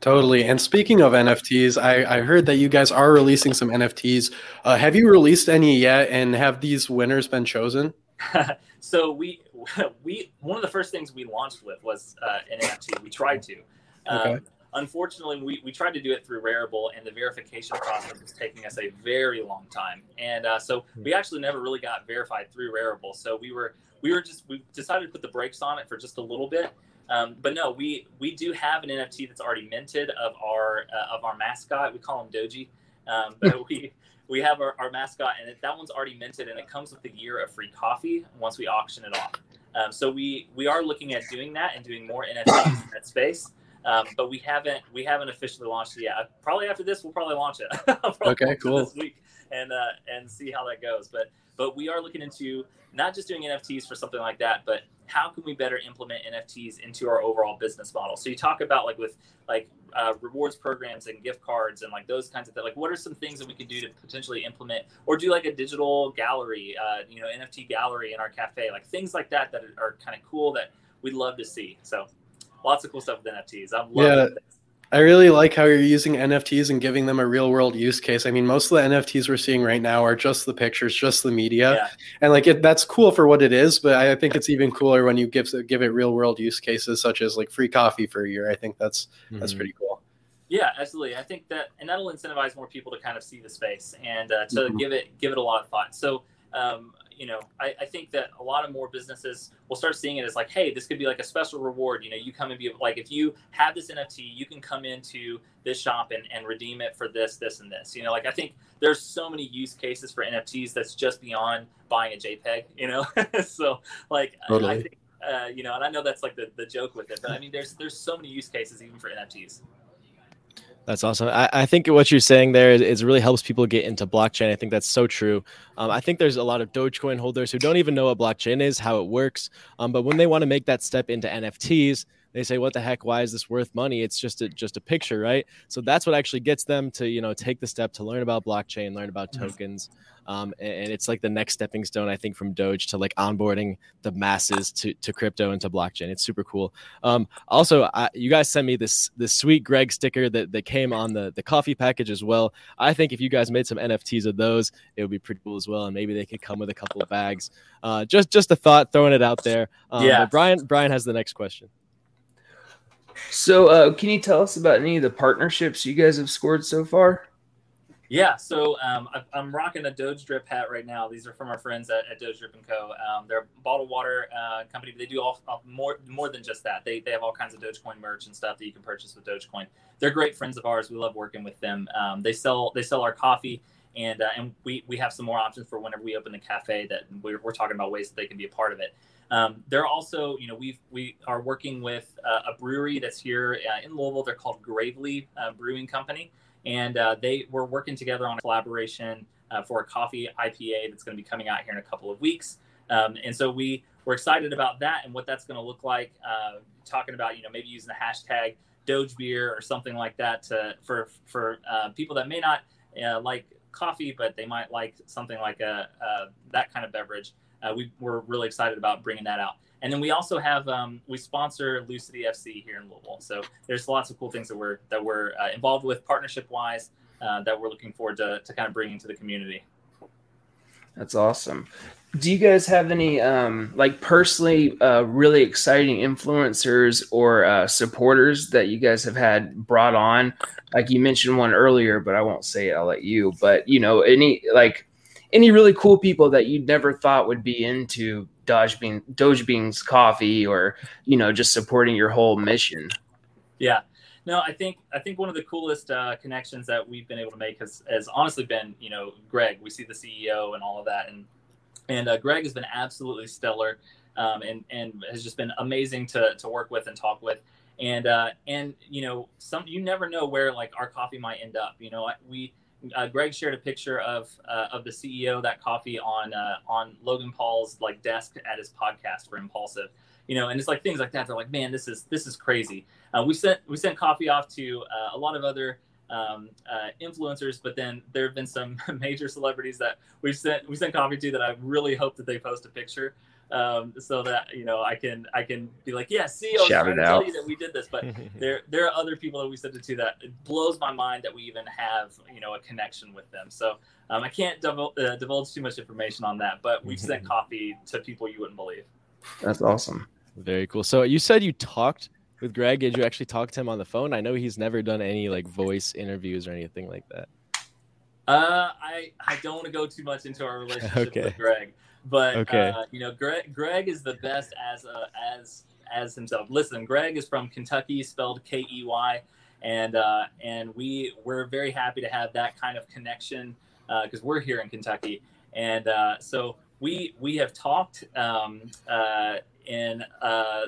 Totally. And speaking of NFTs, I, I heard that you guys are releasing some NFTs. Uh, have you released any yet? And have these winners been chosen? so we we one of the first things we launched with was uh, an NFT. We tried to. Um, okay unfortunately, we, we tried to do it through Rarible, and the verification process was taking us a very long time. And uh, so hmm. we actually never really got verified through Rarible. So we were we were just we decided to put the brakes on it for just a little bit. Um, but no, we we do have an NFT that's already minted of our uh, of our mascot. We call him Doji, um, but we we have our, our mascot, and that one's already minted, and it comes with a year of free coffee once we auction it off. Um, so we we are looking at doing that and doing more NFTs in that space. Um, but we haven't we haven't officially launched it yet. Probably after this, we'll probably launch it. okay, launch cool. It this week and uh, and see how that goes. But but we are looking into not just doing NFTs for something like that, but how can we better implement NFTs into our overall business model? So you talk about like with like uh, rewards programs and gift cards and like those kinds of things. Like, what are some things that we could do to potentially implement or do like a digital gallery, uh, you know, NFT gallery in our cafe, like things like that that are kind of cool that we'd love to see. So lots of cool stuff with NFTs. I'm yeah. I really like how you're using NFTs and giving them a real world use case. I mean, most of the NFTs we're seeing right now are just the pictures, just the media, yeah. and like it, that's cool for what it is. But I think it's even cooler when you give give it real world use cases, such as like free coffee for a year. I think that's mm-hmm. that's pretty cool. Yeah, absolutely. I think that, and that'll incentivize more people to kind of see the space and uh, to mm-hmm. give it give it a lot of thought. So um, you know, I, I, think that a lot of more businesses will start seeing it as like, hey, this could be like a special reward. You know, you come and be like, if you have this NFT, you can come into this shop and, and redeem it for this, this, and this. You know, like I think there's so many use cases for NFTs that's just beyond buying a JPEG. You know, so like totally. I think. Uh, you know, and I know that's like the, the joke with it, but I mean, there's there's so many use cases even for NFTs. That's awesome. I, I, think what you're saying there is, is, really helps people get into blockchain. I think that's so true. Um, I think there's a lot of Dogecoin holders who don't even know what blockchain is, how it works. Um, but when they want to make that step into NFTs, they say, "What the heck? Why is this worth money? It's just a just a picture, right?" So that's what actually gets them to you know take the step to learn about blockchain, learn about tokens. Um, and, and, it's like the next stepping stone, I think, from Doge to like onboarding the masses to, to crypto and to blockchain. It's super cool. Um, also, I, you guys sent me this this sweet Greg sticker that, that came on the, the coffee package as well. I think if you guys made some NFTs of those, it would be pretty cool as well. And maybe they could come with a couple of bags. Uh, just just a thought, throwing it out there. Um, yeah. Brian Brian has the next question. So, uh, can you tell us about any of the partnerships you guys have scored so far? Yeah, so um, I'm rocking a Doge Drip hat right now. These are from our friends at, at Doge Drip and Co. Um, they're a bottled water uh, company. But they do all, all, more more than just that. They, they have all kinds of Dogecoin merch and stuff that you can purchase with Dogecoin. They're great friends of ours. We love working with them. Um, they sell they sell our coffee, and uh, and we, we have some more options for whenever we open the cafe that we're, we're talking about ways that they can be a part of it. Um, they're also, you know, we we are working with uh, a brewery that's here uh, in Louisville. They're called Gravely uh, Brewing Company and uh, they were working together on a collaboration uh, for a coffee IPA that's going to be coming out here in a couple of weeks. Um, and so we were excited about that and what that's going to look like. Uh, talking about you know maybe using the hashtag Doge beer or something like that to, for for uh, people that may not uh, like coffee, but they might like something like a, that kind of beverage. Uh, we were really excited about bringing that out. And then we also have um, we sponsor LouCity FC here in Louisville. So there's lots of cool things that we're that we're uh, involved with partnership wise uh, that we're looking forward to to kind of bringing to the community. That's awesome. Do you guys have any um, like personally uh, really exciting influencers or uh, supporters that you guys have had brought on? Like you mentioned one earlier, but I won't say it. I'll let you. But you know, any like any really cool people that you'd never thought would be into Doge Bean Doge Beans coffee or you know just supporting your whole mission. Yeah. No, I think I think one of the coolest uh, connections that we've been able to make has, has honestly been you know Greg. We see the CEO and all of that, and and uh, Greg has been absolutely stellar, um, and and has just been amazing to to work with and talk with, and uh, and you know some you never know where like our coffee might end up. You know we uh, Greg shared a picture of uh, of the CEO that coffee on uh, on Logan Paul's like desk at his podcast for Impaulsive, you know, and it's like things like that. They're like, man, this is this is crazy. Uh, we sent we sent coffee off to uh, a lot of other um, uh, influencers, but then there have been some major celebrities that we sent we sent coffee to that I really hope that they post a picture um, so that you know I can I can be like, yeah, see, I was Shout trying to out. tell you that we did this, but there there are other people that we sent it to that it blows my mind that we even have you know a connection with them. So um, I can't divul- uh, divulge too much information on that, but we've sent coffee to people you wouldn't believe. That's awesome. Very cool. So you said you talked with Greg. Did you actually talk to him on the phone? I know he's never done any like voice interviews or anything like that. Uh, I I don't want to go too much into our relationship okay. with Greg. But okay. uh, you know, Greg, Greg is the best as a, as as himself. Listen, Greg is from Kentucky, spelled K E Y, and uh, and we we're very happy to have that kind of connection because uh, we're here in Kentucky, and uh, so we we have talked um, uh, in uh,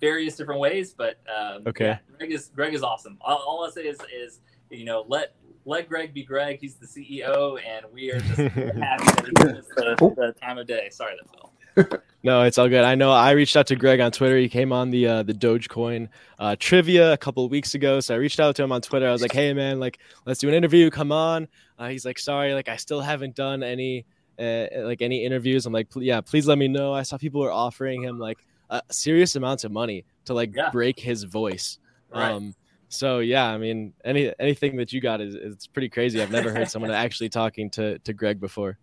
various different ways. But um, okay, yeah, Greg is Greg is awesome. All, all I say is is you know let let Greg be Greg. He's the CEO, and we are just happy that he's the, the time of day. Sorry, that fell. no, it's all good. I know I reached out to Greg on Twitter. He came on the uh, the Dogecoin uh, trivia a couple of weeks ago, so I reached out to him on Twitter. I was like, "Hey, man, like, let's do an interview. Come on." Uh, he's like, "Sorry, like, I still haven't done any uh, like any interviews." I'm like, "Yeah, please let me know." I saw people were offering him like uh, serious amounts of money to like Yeah. break his voice. Right. Um, so yeah, I mean, any anything that you got is it's pretty crazy. I've never heard someone actually talking to to Greg before.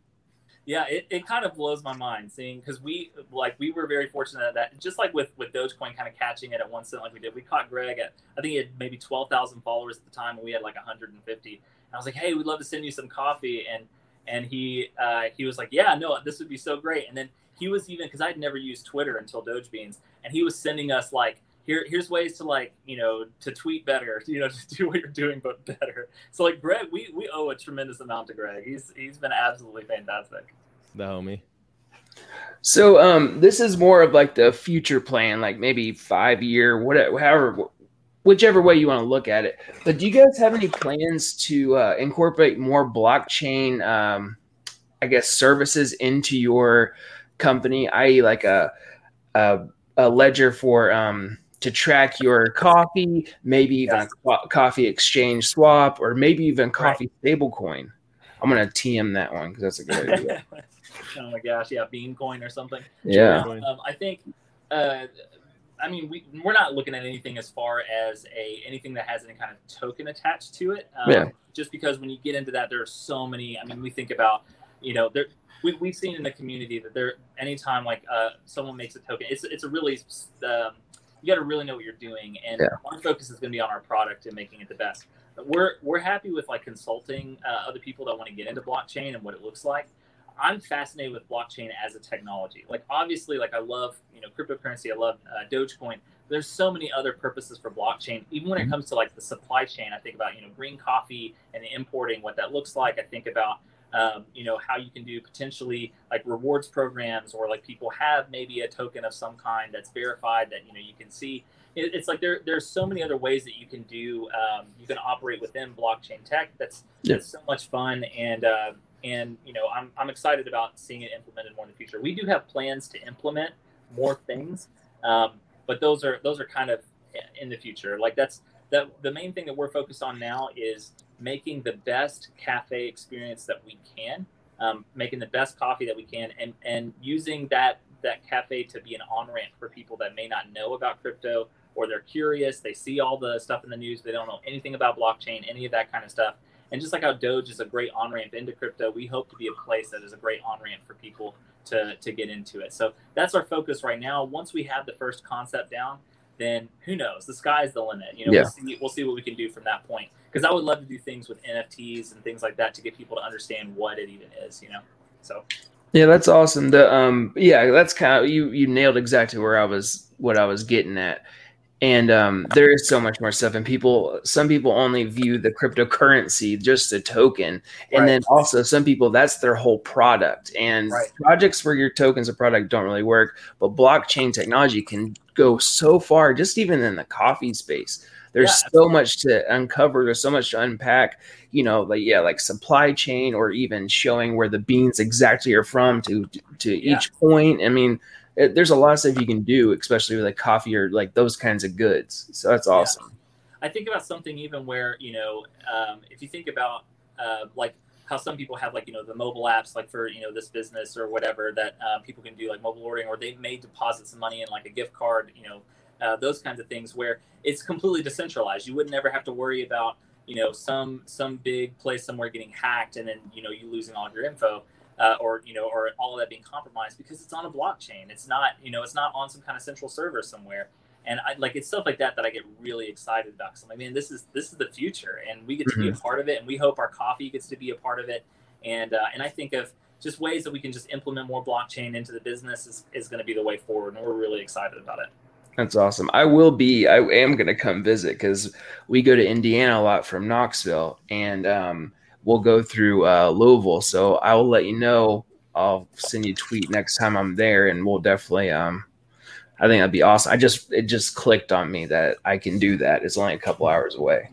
Yeah, it, it kind of blows my mind seeing because we like we were very fortunate that just like with with Dogecoin kind of catching it at one cent like we did, we caught Greg at I think he had maybe twelve thousand followers at the time, and we had like hundred and fifty. And I was like, hey, we'd love to send you some coffee, and and he uh, he was like, yeah, no, this would be so great. And then he was even because I'd never used Twitter until Doge Beans, and he was sending us like. Here, here's ways to like you know to tweet better you know to do what you're doing but better so like greg we, we owe a tremendous amount to greg he's he's been absolutely fantastic The homie. So um, this is more of like the future plan, like maybe five year, whatever, however, whichever way you want to look at it. But do you guys have any plans to uh, incorporate more blockchain, um, I guess, services into your company, i.e., like a a, a ledger for um, to track your coffee, maybe even Yes. a co- coffee exchange swap, or maybe even coffee stablecoin? I'm gonna TM that one because that's a good idea. oh my gosh, yeah, Beancoin or something. Yeah. Um, I think, uh, I mean, we we're not looking at anything as far as a anything that has any kind of token attached to it. Um, Yeah. Just because when you get into that, there are so many. I mean, we think about, you know, there. We, we've seen in the community that there, anytime like uh, someone makes a token, it's it's a really, um, you got to really know what you're doing, and Yeah. our focus is going to be on our product and making it the best. We're we're happy with like consulting uh, other people that want to get into blockchain and what it looks like. I'm fascinated with blockchain as a technology. Like obviously, like I love you know cryptocurrency. I love uh, Dogecoin. There's so many other purposes for blockchain. Even when it comes to like the supply chain, I think about you know green coffee and importing what that looks like. I think about um, you know how you can do potentially like rewards programs or like people have maybe a token of some kind that's verified that you know you can see. It, it's like there there's so many other ways that you can do. Um, you can operate within blockchain tech. That's Yeah. that's so much fun and. Uh, and you know I'm, I'm excited about seeing it implemented more in the future we do have plans to implement more things um, but those are those are kind of in the future like that's the, the main thing that we're focused on now is making the best cafe experience that we can um, making the best coffee that we can and and using that that cafe to be an on-ramp for people that may not know about crypto or they're curious they see all the stuff in the news they don't know anything about blockchain any of that kind of stuff and just like how Doge is a great on ramp into crypto, we hope to be a place that is a great on ramp for people to, to get into it. So that's our focus right now. Once we have the first concept down, then who knows? The sky's the limit. You know, Yeah. we'll see we'll see what we can do from that point. Because I would love to do things with NFTs and things like that to get people to understand what it even is. You know, so Yeah, that's awesome. The um yeah, that's kind of you you nailed exactly where I was what I was getting at. And um there is so much more stuff and people some people only view the cryptocurrency just a token. And Right. then also some people that's their whole product. And Right. projects where your tokens a product don't really work, but blockchain technology can go so far just even in the coffee space. There's Yeah, so much to uncover, there's so much to unpack you know, like yeah, like supply chain or even showing where the beans exactly are from to to Yeah. each point. I mean, it, there's a lot of stuff you can do, especially with like coffee or like those kinds of goods. So that's awesome. I think about something even where you know, um, if you think about uh, like how some people have like you know the mobile apps like for you know this business or whatever that uh, people can do like mobile ordering or they may deposit some money in like a gift card, you know, uh, those kinds of things where it's completely decentralized. You would never have to worry about you know some some big place somewhere getting hacked and then you know you losing all your info. Uh, or you know, or all of that being compromised because it's on a blockchain. It's not, you know, it's not on some kind of central server somewhere and I like it's stuff like that that I get really excited about because I'm like, man, this is this is the future, and we get to be a part of it, and we hope our coffee gets to be a part of it, and uh, and I think of just ways that we can just implement more blockchain into the business is, is going to be the way forward, and we're really excited about it. That's awesome. I will be. I am going to come visit because we go to Indiana a lot from Knoxville, and um, we'll go through uh, Louisville. So I will let you know. I'll send you a tweet next time I'm there, and we'll definitely. Um, I think that'd be awesome. I just it just clicked on me that I can do that. It's only a couple hours away.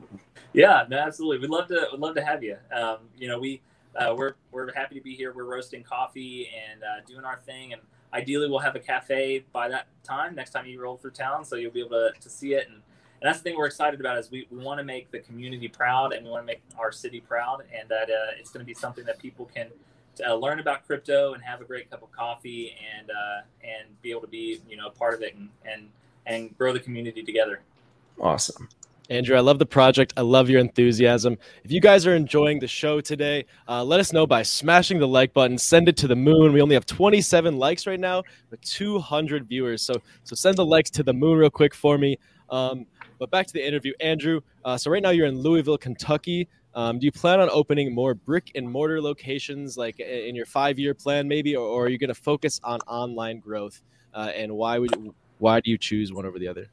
Yeah, no, absolutely. We'd love to. We'd love to have you. Um, you know, we uh, we're we're happy to be here. We're roasting coffee and uh, doing our thing, and ideally we'll have a cafe by that time. Next time you roll through town, so you'll be able to, to see it. And, and that's the thing we're excited about is we, we want to make the community proud and we want to make our city proud, and that uh, it's going to be something that people can uh, learn about crypto and have a great cup of coffee and uh, and be able to be you know part of it and and and grow the community together. Awesome. Andrew, I love the project. I love your enthusiasm. If you guys are enjoying the show today, uh, let us know by smashing the like button. Send it to the moon. We only have 27 likes right now, but 200 viewers. So, so send the likes to the moon real quick for me. Um, but back to the interview, Andrew. Uh, so right now you're in Louisville, Kentucky. Um, do you plan on opening more brick and mortar locations, like in your five-year plan, maybe, or, or are you going to focus on online growth? Uh, and why would you, why do you choose one over the other?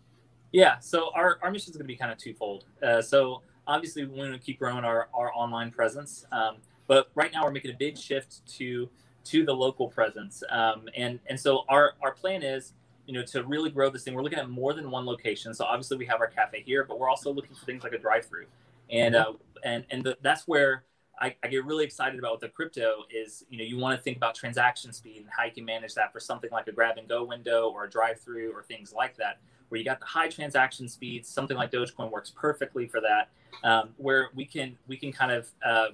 Yeah, so our, our mission is going to be kind of twofold. Uh, so obviously, we want to keep growing our, our online presence, um, but right now we're making a big shift to to the local presence, um, and and so our our plan is you know to really grow this thing. We're looking at more than one location. So obviously, we have our cafe here, but we're also looking for things like a drive-through, and uh, and and the, that's where I, I, get really excited about with the crypto is you know you want to think about transaction speed and how you can manage that for something like a grab and go window or a drive through or things like that where you got the high transaction speeds something like dogecoin works perfectly for that um, where we can we can kind of uh,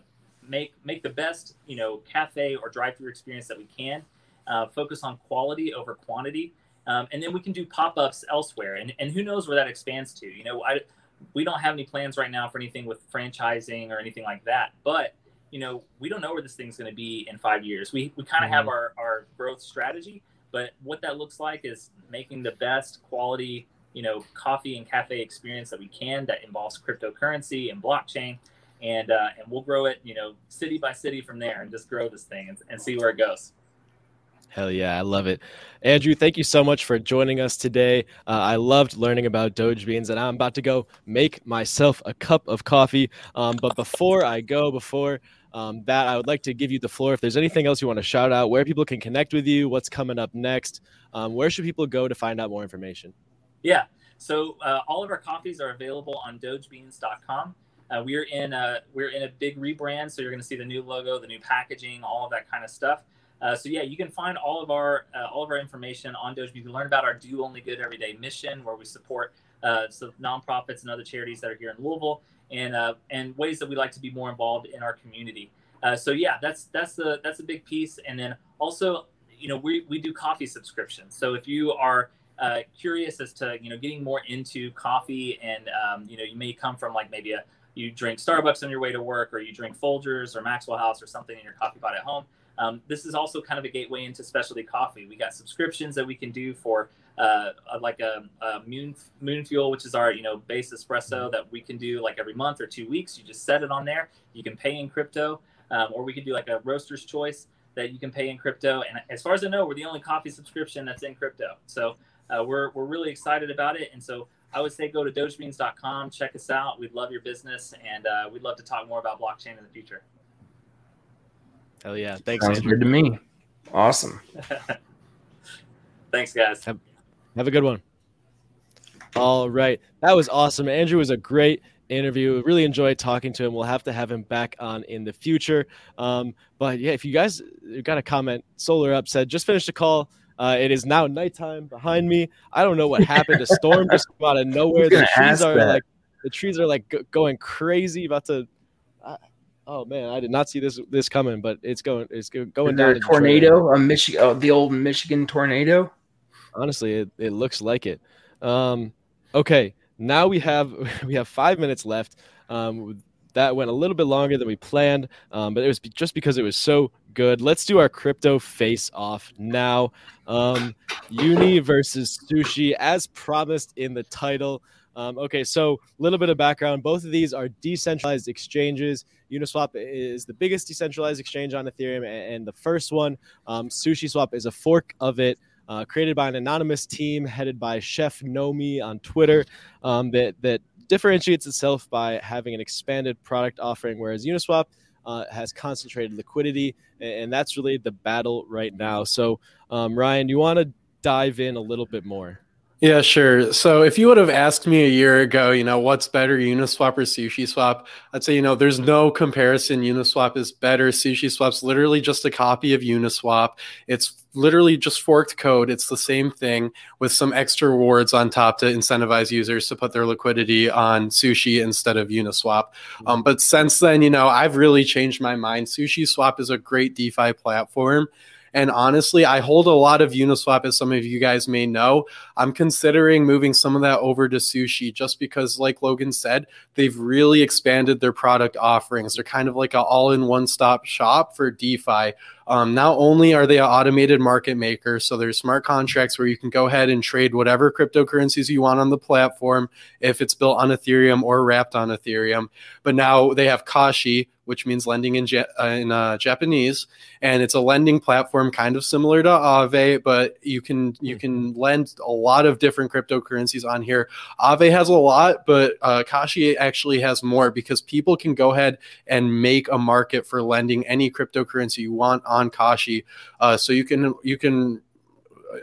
make make the best you know cafe or drive through experience that we can uh, focus on quality over quantity um, and then we can do pop-ups elsewhere and, and who knows where that expands to you know I, we don't have any plans right now for anything with franchising or anything like that. But you know, we don't know where this thing's going to be in five years. We we kind of mm-hmm. have our our growth strategy, but what that looks like is making the best quality you know coffee and cafe experience that we can that involves cryptocurrency and blockchain and uh, and we'll grow it you know city by city from there and just grow this thing and, and see where it goes Hell yeah, I love it. Andrew, thank you so much for joining us today. Uh, I loved learning about Doge beans, and I'm about to go make myself a cup of coffee. Um, but before I go, before um, that, I would like to give you the floor. If there's anything else you want to shout out, where people can connect with you, what's coming up next, um, where should people go to find out more information? Yeah, so uh, all of our coffees are available on DogeBeans.com. Uh, we're in a we're in a big rebrand, so you're going to see the new logo, the new packaging, all of that kind of stuff. Uh, so yeah, you can find all of our uh, all of our information on Doge. You can learn about our Do Only Good Everyday mission, where we support uh, some nonprofits and other charities that are here in Louisville, and uh, and ways that we like to be more involved in our community. Uh, so yeah, that's that's the that's a big piece. And then also, you know, we we do coffee subscriptions. So if you are uh, curious as to you know getting more into coffee, and um, you know you may come from like maybe a you drink Starbucks on your way to work, or you drink Folgers or Maxwell House or something in your coffee pot at home um, this is also kind of a gateway into specialty coffee. We got subscriptions that we can do for uh, like a, a, moon moon fuel, which is our you know base espresso that we can do like every month or two weeks. You just set it on there. You can pay in crypto, um, or we can do like a roaster's choice that you can pay in crypto. And as far as I know, we're the only coffee subscription that's in crypto. So uh, we're we're really excited about it. And so I would say go to dogebeans.com, check us out. We'd love your business, and uh, we'd love to talk more about blockchain in the future. Hell yeah. Thanks. Sounds Andrew. good to me. Awesome. Thanks, guys. Have, have a good one. All right. That was awesome. Andrew was a great interview. Really enjoyed talking to him. We'll have to have him back on in the future. Um, but yeah, if you guys got a comment, Solar Up said, just finished a call. Uh, it is now nighttime behind me. I don't know what happened. A storm just came out of nowhere. The trees are that. like the trees are like g- going crazy, about to Oh man, I did not see this this coming, but it's going it's going down. A tornado, a Michigan, oh, the old Michigan tornado. Honestly, it, it looks like it. Um, okay, now we have we have five minutes left. Um, that went a little bit longer than we planned, um, but it was just because it was so good. Let's do our crypto face off now. Um, Uni versus Sushi, as promised in the title. Um, okay, so a little bit of background. Both of these are decentralized exchanges. Uniswap is the biggest decentralized exchange on Ethereum, and the first one, um, SushiSwap, is a fork of it. Uh, created by an anonymous team headed by Chef Nomi on Twitter um, that that differentiates itself by having an expanded product offering, whereas Uniswap uh, has concentrated liquidity, and that's really the battle right now. So, um, Ryan, you want to dive in a little bit more? Yeah, sure. So if you would have asked me a year ago, you know, what's better, Uniswap or SushiSwap, I'd say, you know, there's no comparison. Uniswap is better. SushiSwap's literally just a copy of Uniswap. It's literally just forked code. It's the same thing with some extra rewards on top to incentivize users to put their liquidity on Sushi instead of Uniswap. Mm-hmm. Um, but since then, you know, I've really changed my mind. Sushi Swap is a great DeFi platform. And honestly, I hold a lot of Uniswap, as some of you guys may know. I'm considering moving some of that over to Sushi just because, like Logan said, they've really expanded their product offerings. They're kind of like an all in one stop shop for DeFi um, not only are they an automated market maker, so there's smart contracts where you can go ahead and trade whatever cryptocurrencies you want on the platform if it's built on Ethereum or wrapped on Ethereum. But now they have Kashi, which means lending in, uh, in uh, Japanese, and it's a lending platform kind of similar to Aave, but you can you hmm. can lend a lot of different cryptocurrencies on here. Aave has a lot, but uh, Kashi actually has more because people can go ahead and make a market for lending any cryptocurrency you want on Kashi. Uh, so you can you can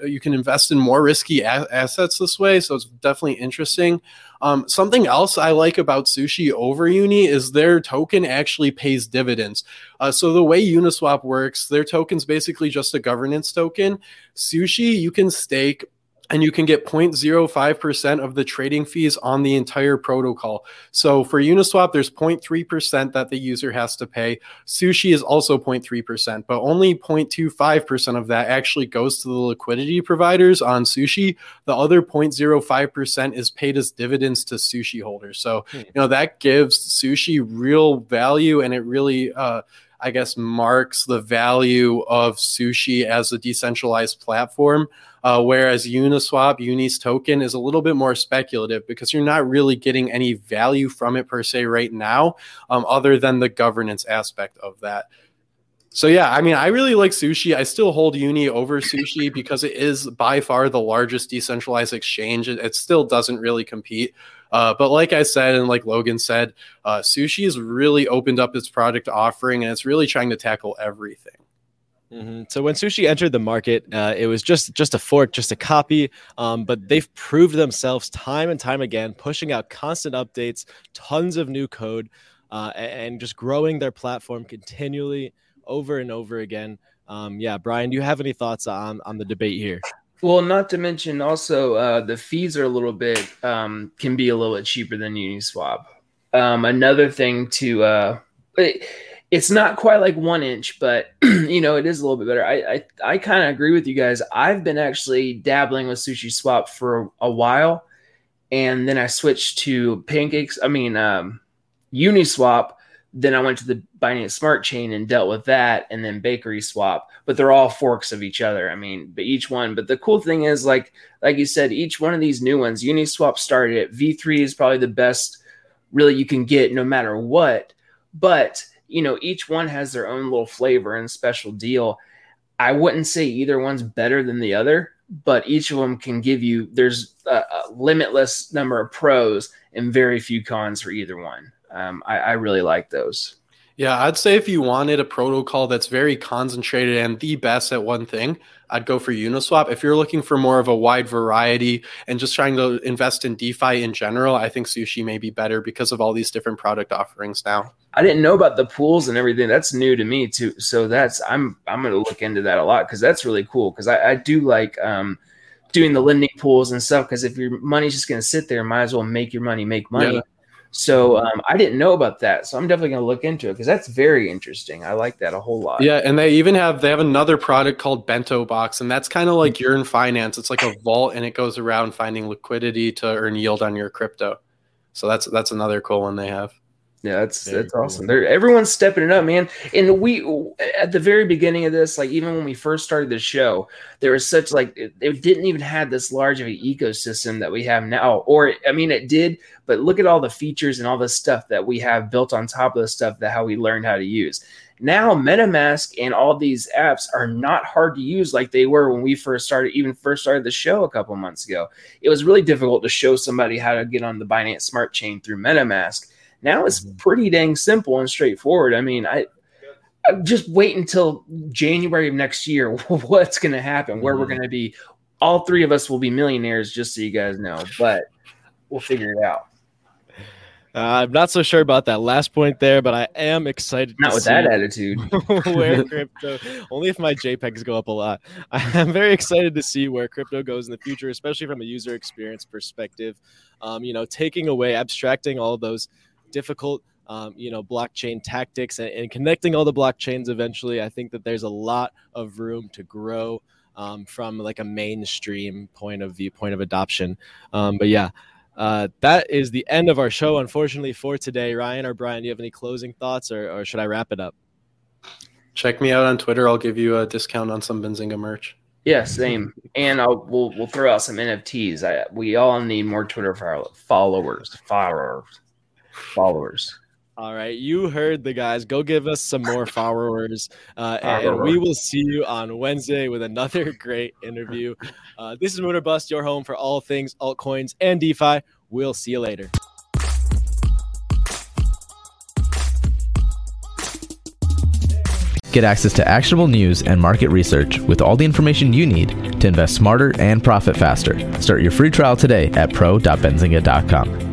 you can invest in more risky a- assets this way. So it's definitely interesting. Um, something else I like about Sushi over Uni is their token actually pays dividends. Uh, so the way Uniswap works, their token's basically just a governance token. Sushi, you can stake and you can get 0.05% of the trading fees on the entire protocol. So for Uniswap, there's 0.3% that the user has to pay. Sushi is also 0.3%, but only 0.25% of that actually goes to the liquidity providers on Sushi. The other 0.05% is paid as dividends to Sushi holders. So, hmm. you know, that gives Sushi real value and it really, uh, I guess, marks the value of Sushi as a decentralized platform. Uh, whereas Uniswap, Uni's token is a little bit more speculative because you're not really getting any value from it per se right now, um, other than the governance aspect of that. So yeah, I mean, I really like sushi. I still hold Uni over sushi because it is by far the largest decentralized exchange. It, still doesn't really compete. Uh, but like I said, and like Logan said, uh, sushi has really opened up its product offering and it's really trying to tackle everything. Mm-hmm. So when sushi entered the market, uh, it was just just a fork, just a copy. Um, but they've proved themselves time and time again, pushing out constant updates, tons of new code, uh, and just growing their platform continually over and over again. Um, yeah, Brian, do you have any thoughts on on the debate here? Well, not to mention also uh, the fees are a little bit um, can be a little bit cheaper than Uniswap. Um, another thing to uh, it, it's not quite like 1inch, but you know, it is a little bit better. I I, I kind of agree with you guys. I've been actually dabbling with Sushi Swap for a, while, and then I switched to Pancakes. I mean, um, Uniswap. Then I went to the Binance Smart Chain and dealt with that, and then Bakery Swap. But they're all forks of each other. I mean, but each one. But the cool thing is, like like you said, each one of these new ones, Uniswap started at V3 is probably the best, really you can get no matter what. But you know, each one has their own little flavor and special deal. I wouldn't say either one's better than the other, but each of them can give you there's a, a limitless number of pros and very few cons for either one. Um, I, I really like those. Yeah, I'd say if you wanted a protocol that's very concentrated and the best at one thing, I'd go for Uniswap. If you're looking for more of a wide variety and just trying to invest in DeFi in general, I think Sushi may be better because of all these different product offerings now. I didn't know about the pools and everything. That's new to me too. So that's I'm I'm gonna look into that a lot because that's really cool. Because I, I do like um doing the lending pools and stuff. Because if your money's just gonna sit there, might as well make your money make money. Yeah. So um, I didn't know about that. So I'm definitely going to look into it because that's very interesting. I like that a whole lot. Yeah, and they even have they have another product called Bento Box, and that's kind of like Yearn Finance. It's like a vault, and it goes around finding liquidity to earn yield on your crypto. So that's that's another cool one they have. Yeah, that's very that's cool. awesome. They're, everyone's stepping it up, man. And we at the very beginning of this, like even when we first started the show, there was such like it, it, didn't even have this large of an ecosystem that we have now. Or I mean, it did, but look at all the features and all the stuff that we have built on top of the stuff that how we learned how to use. Now, MetaMask and all these apps are not hard to use like they were when we first started, even first started the show a couple months ago. It was really difficult to show somebody how to get on the Binance Smart Chain through MetaMask now it's mm-hmm. pretty dang simple and straightforward. I mean, I, I just wait until January of next year. What's going to happen? Where mm-hmm. we're going to be? All three of us will be millionaires, just so you guys know. But we'll figure it out. Uh, I'm not so sure about that last point there, but I am excited. Not with that attitude. where crypto, only if my JPEGs go up a lot. I'm very excited to see where crypto goes in the future, especially from a user experience perspective. Um, you know, taking away, abstracting all those difficult, um, you know, blockchain tactics and, and, connecting all the blockchains eventually. I think that there's a lot of room to grow um, from like a mainstream point of view, point of adoption. Um, but yeah, uh, that is the end of our show, unfortunately, for today. Ryan or Brian, do you have any closing thoughts or, or should I wrap it up? Check me out on Twitter. I'll give you a discount on some Benzinga merch. Yeah, same. And I'll, we'll we'll throw out some NFTs. I, we all need more Twitter followers, followers, followers. All right, you heard the guys. Go give us some more followers, uh, and we will see you on Wednesday with another great interview. Uh, this is Moon or Bust, your home for all things altcoins and DeFi. We'll see you later. Get access to actionable news and market research with all the information you need to invest smarter and profit faster. Start your free trial today at pro.benzinga.com.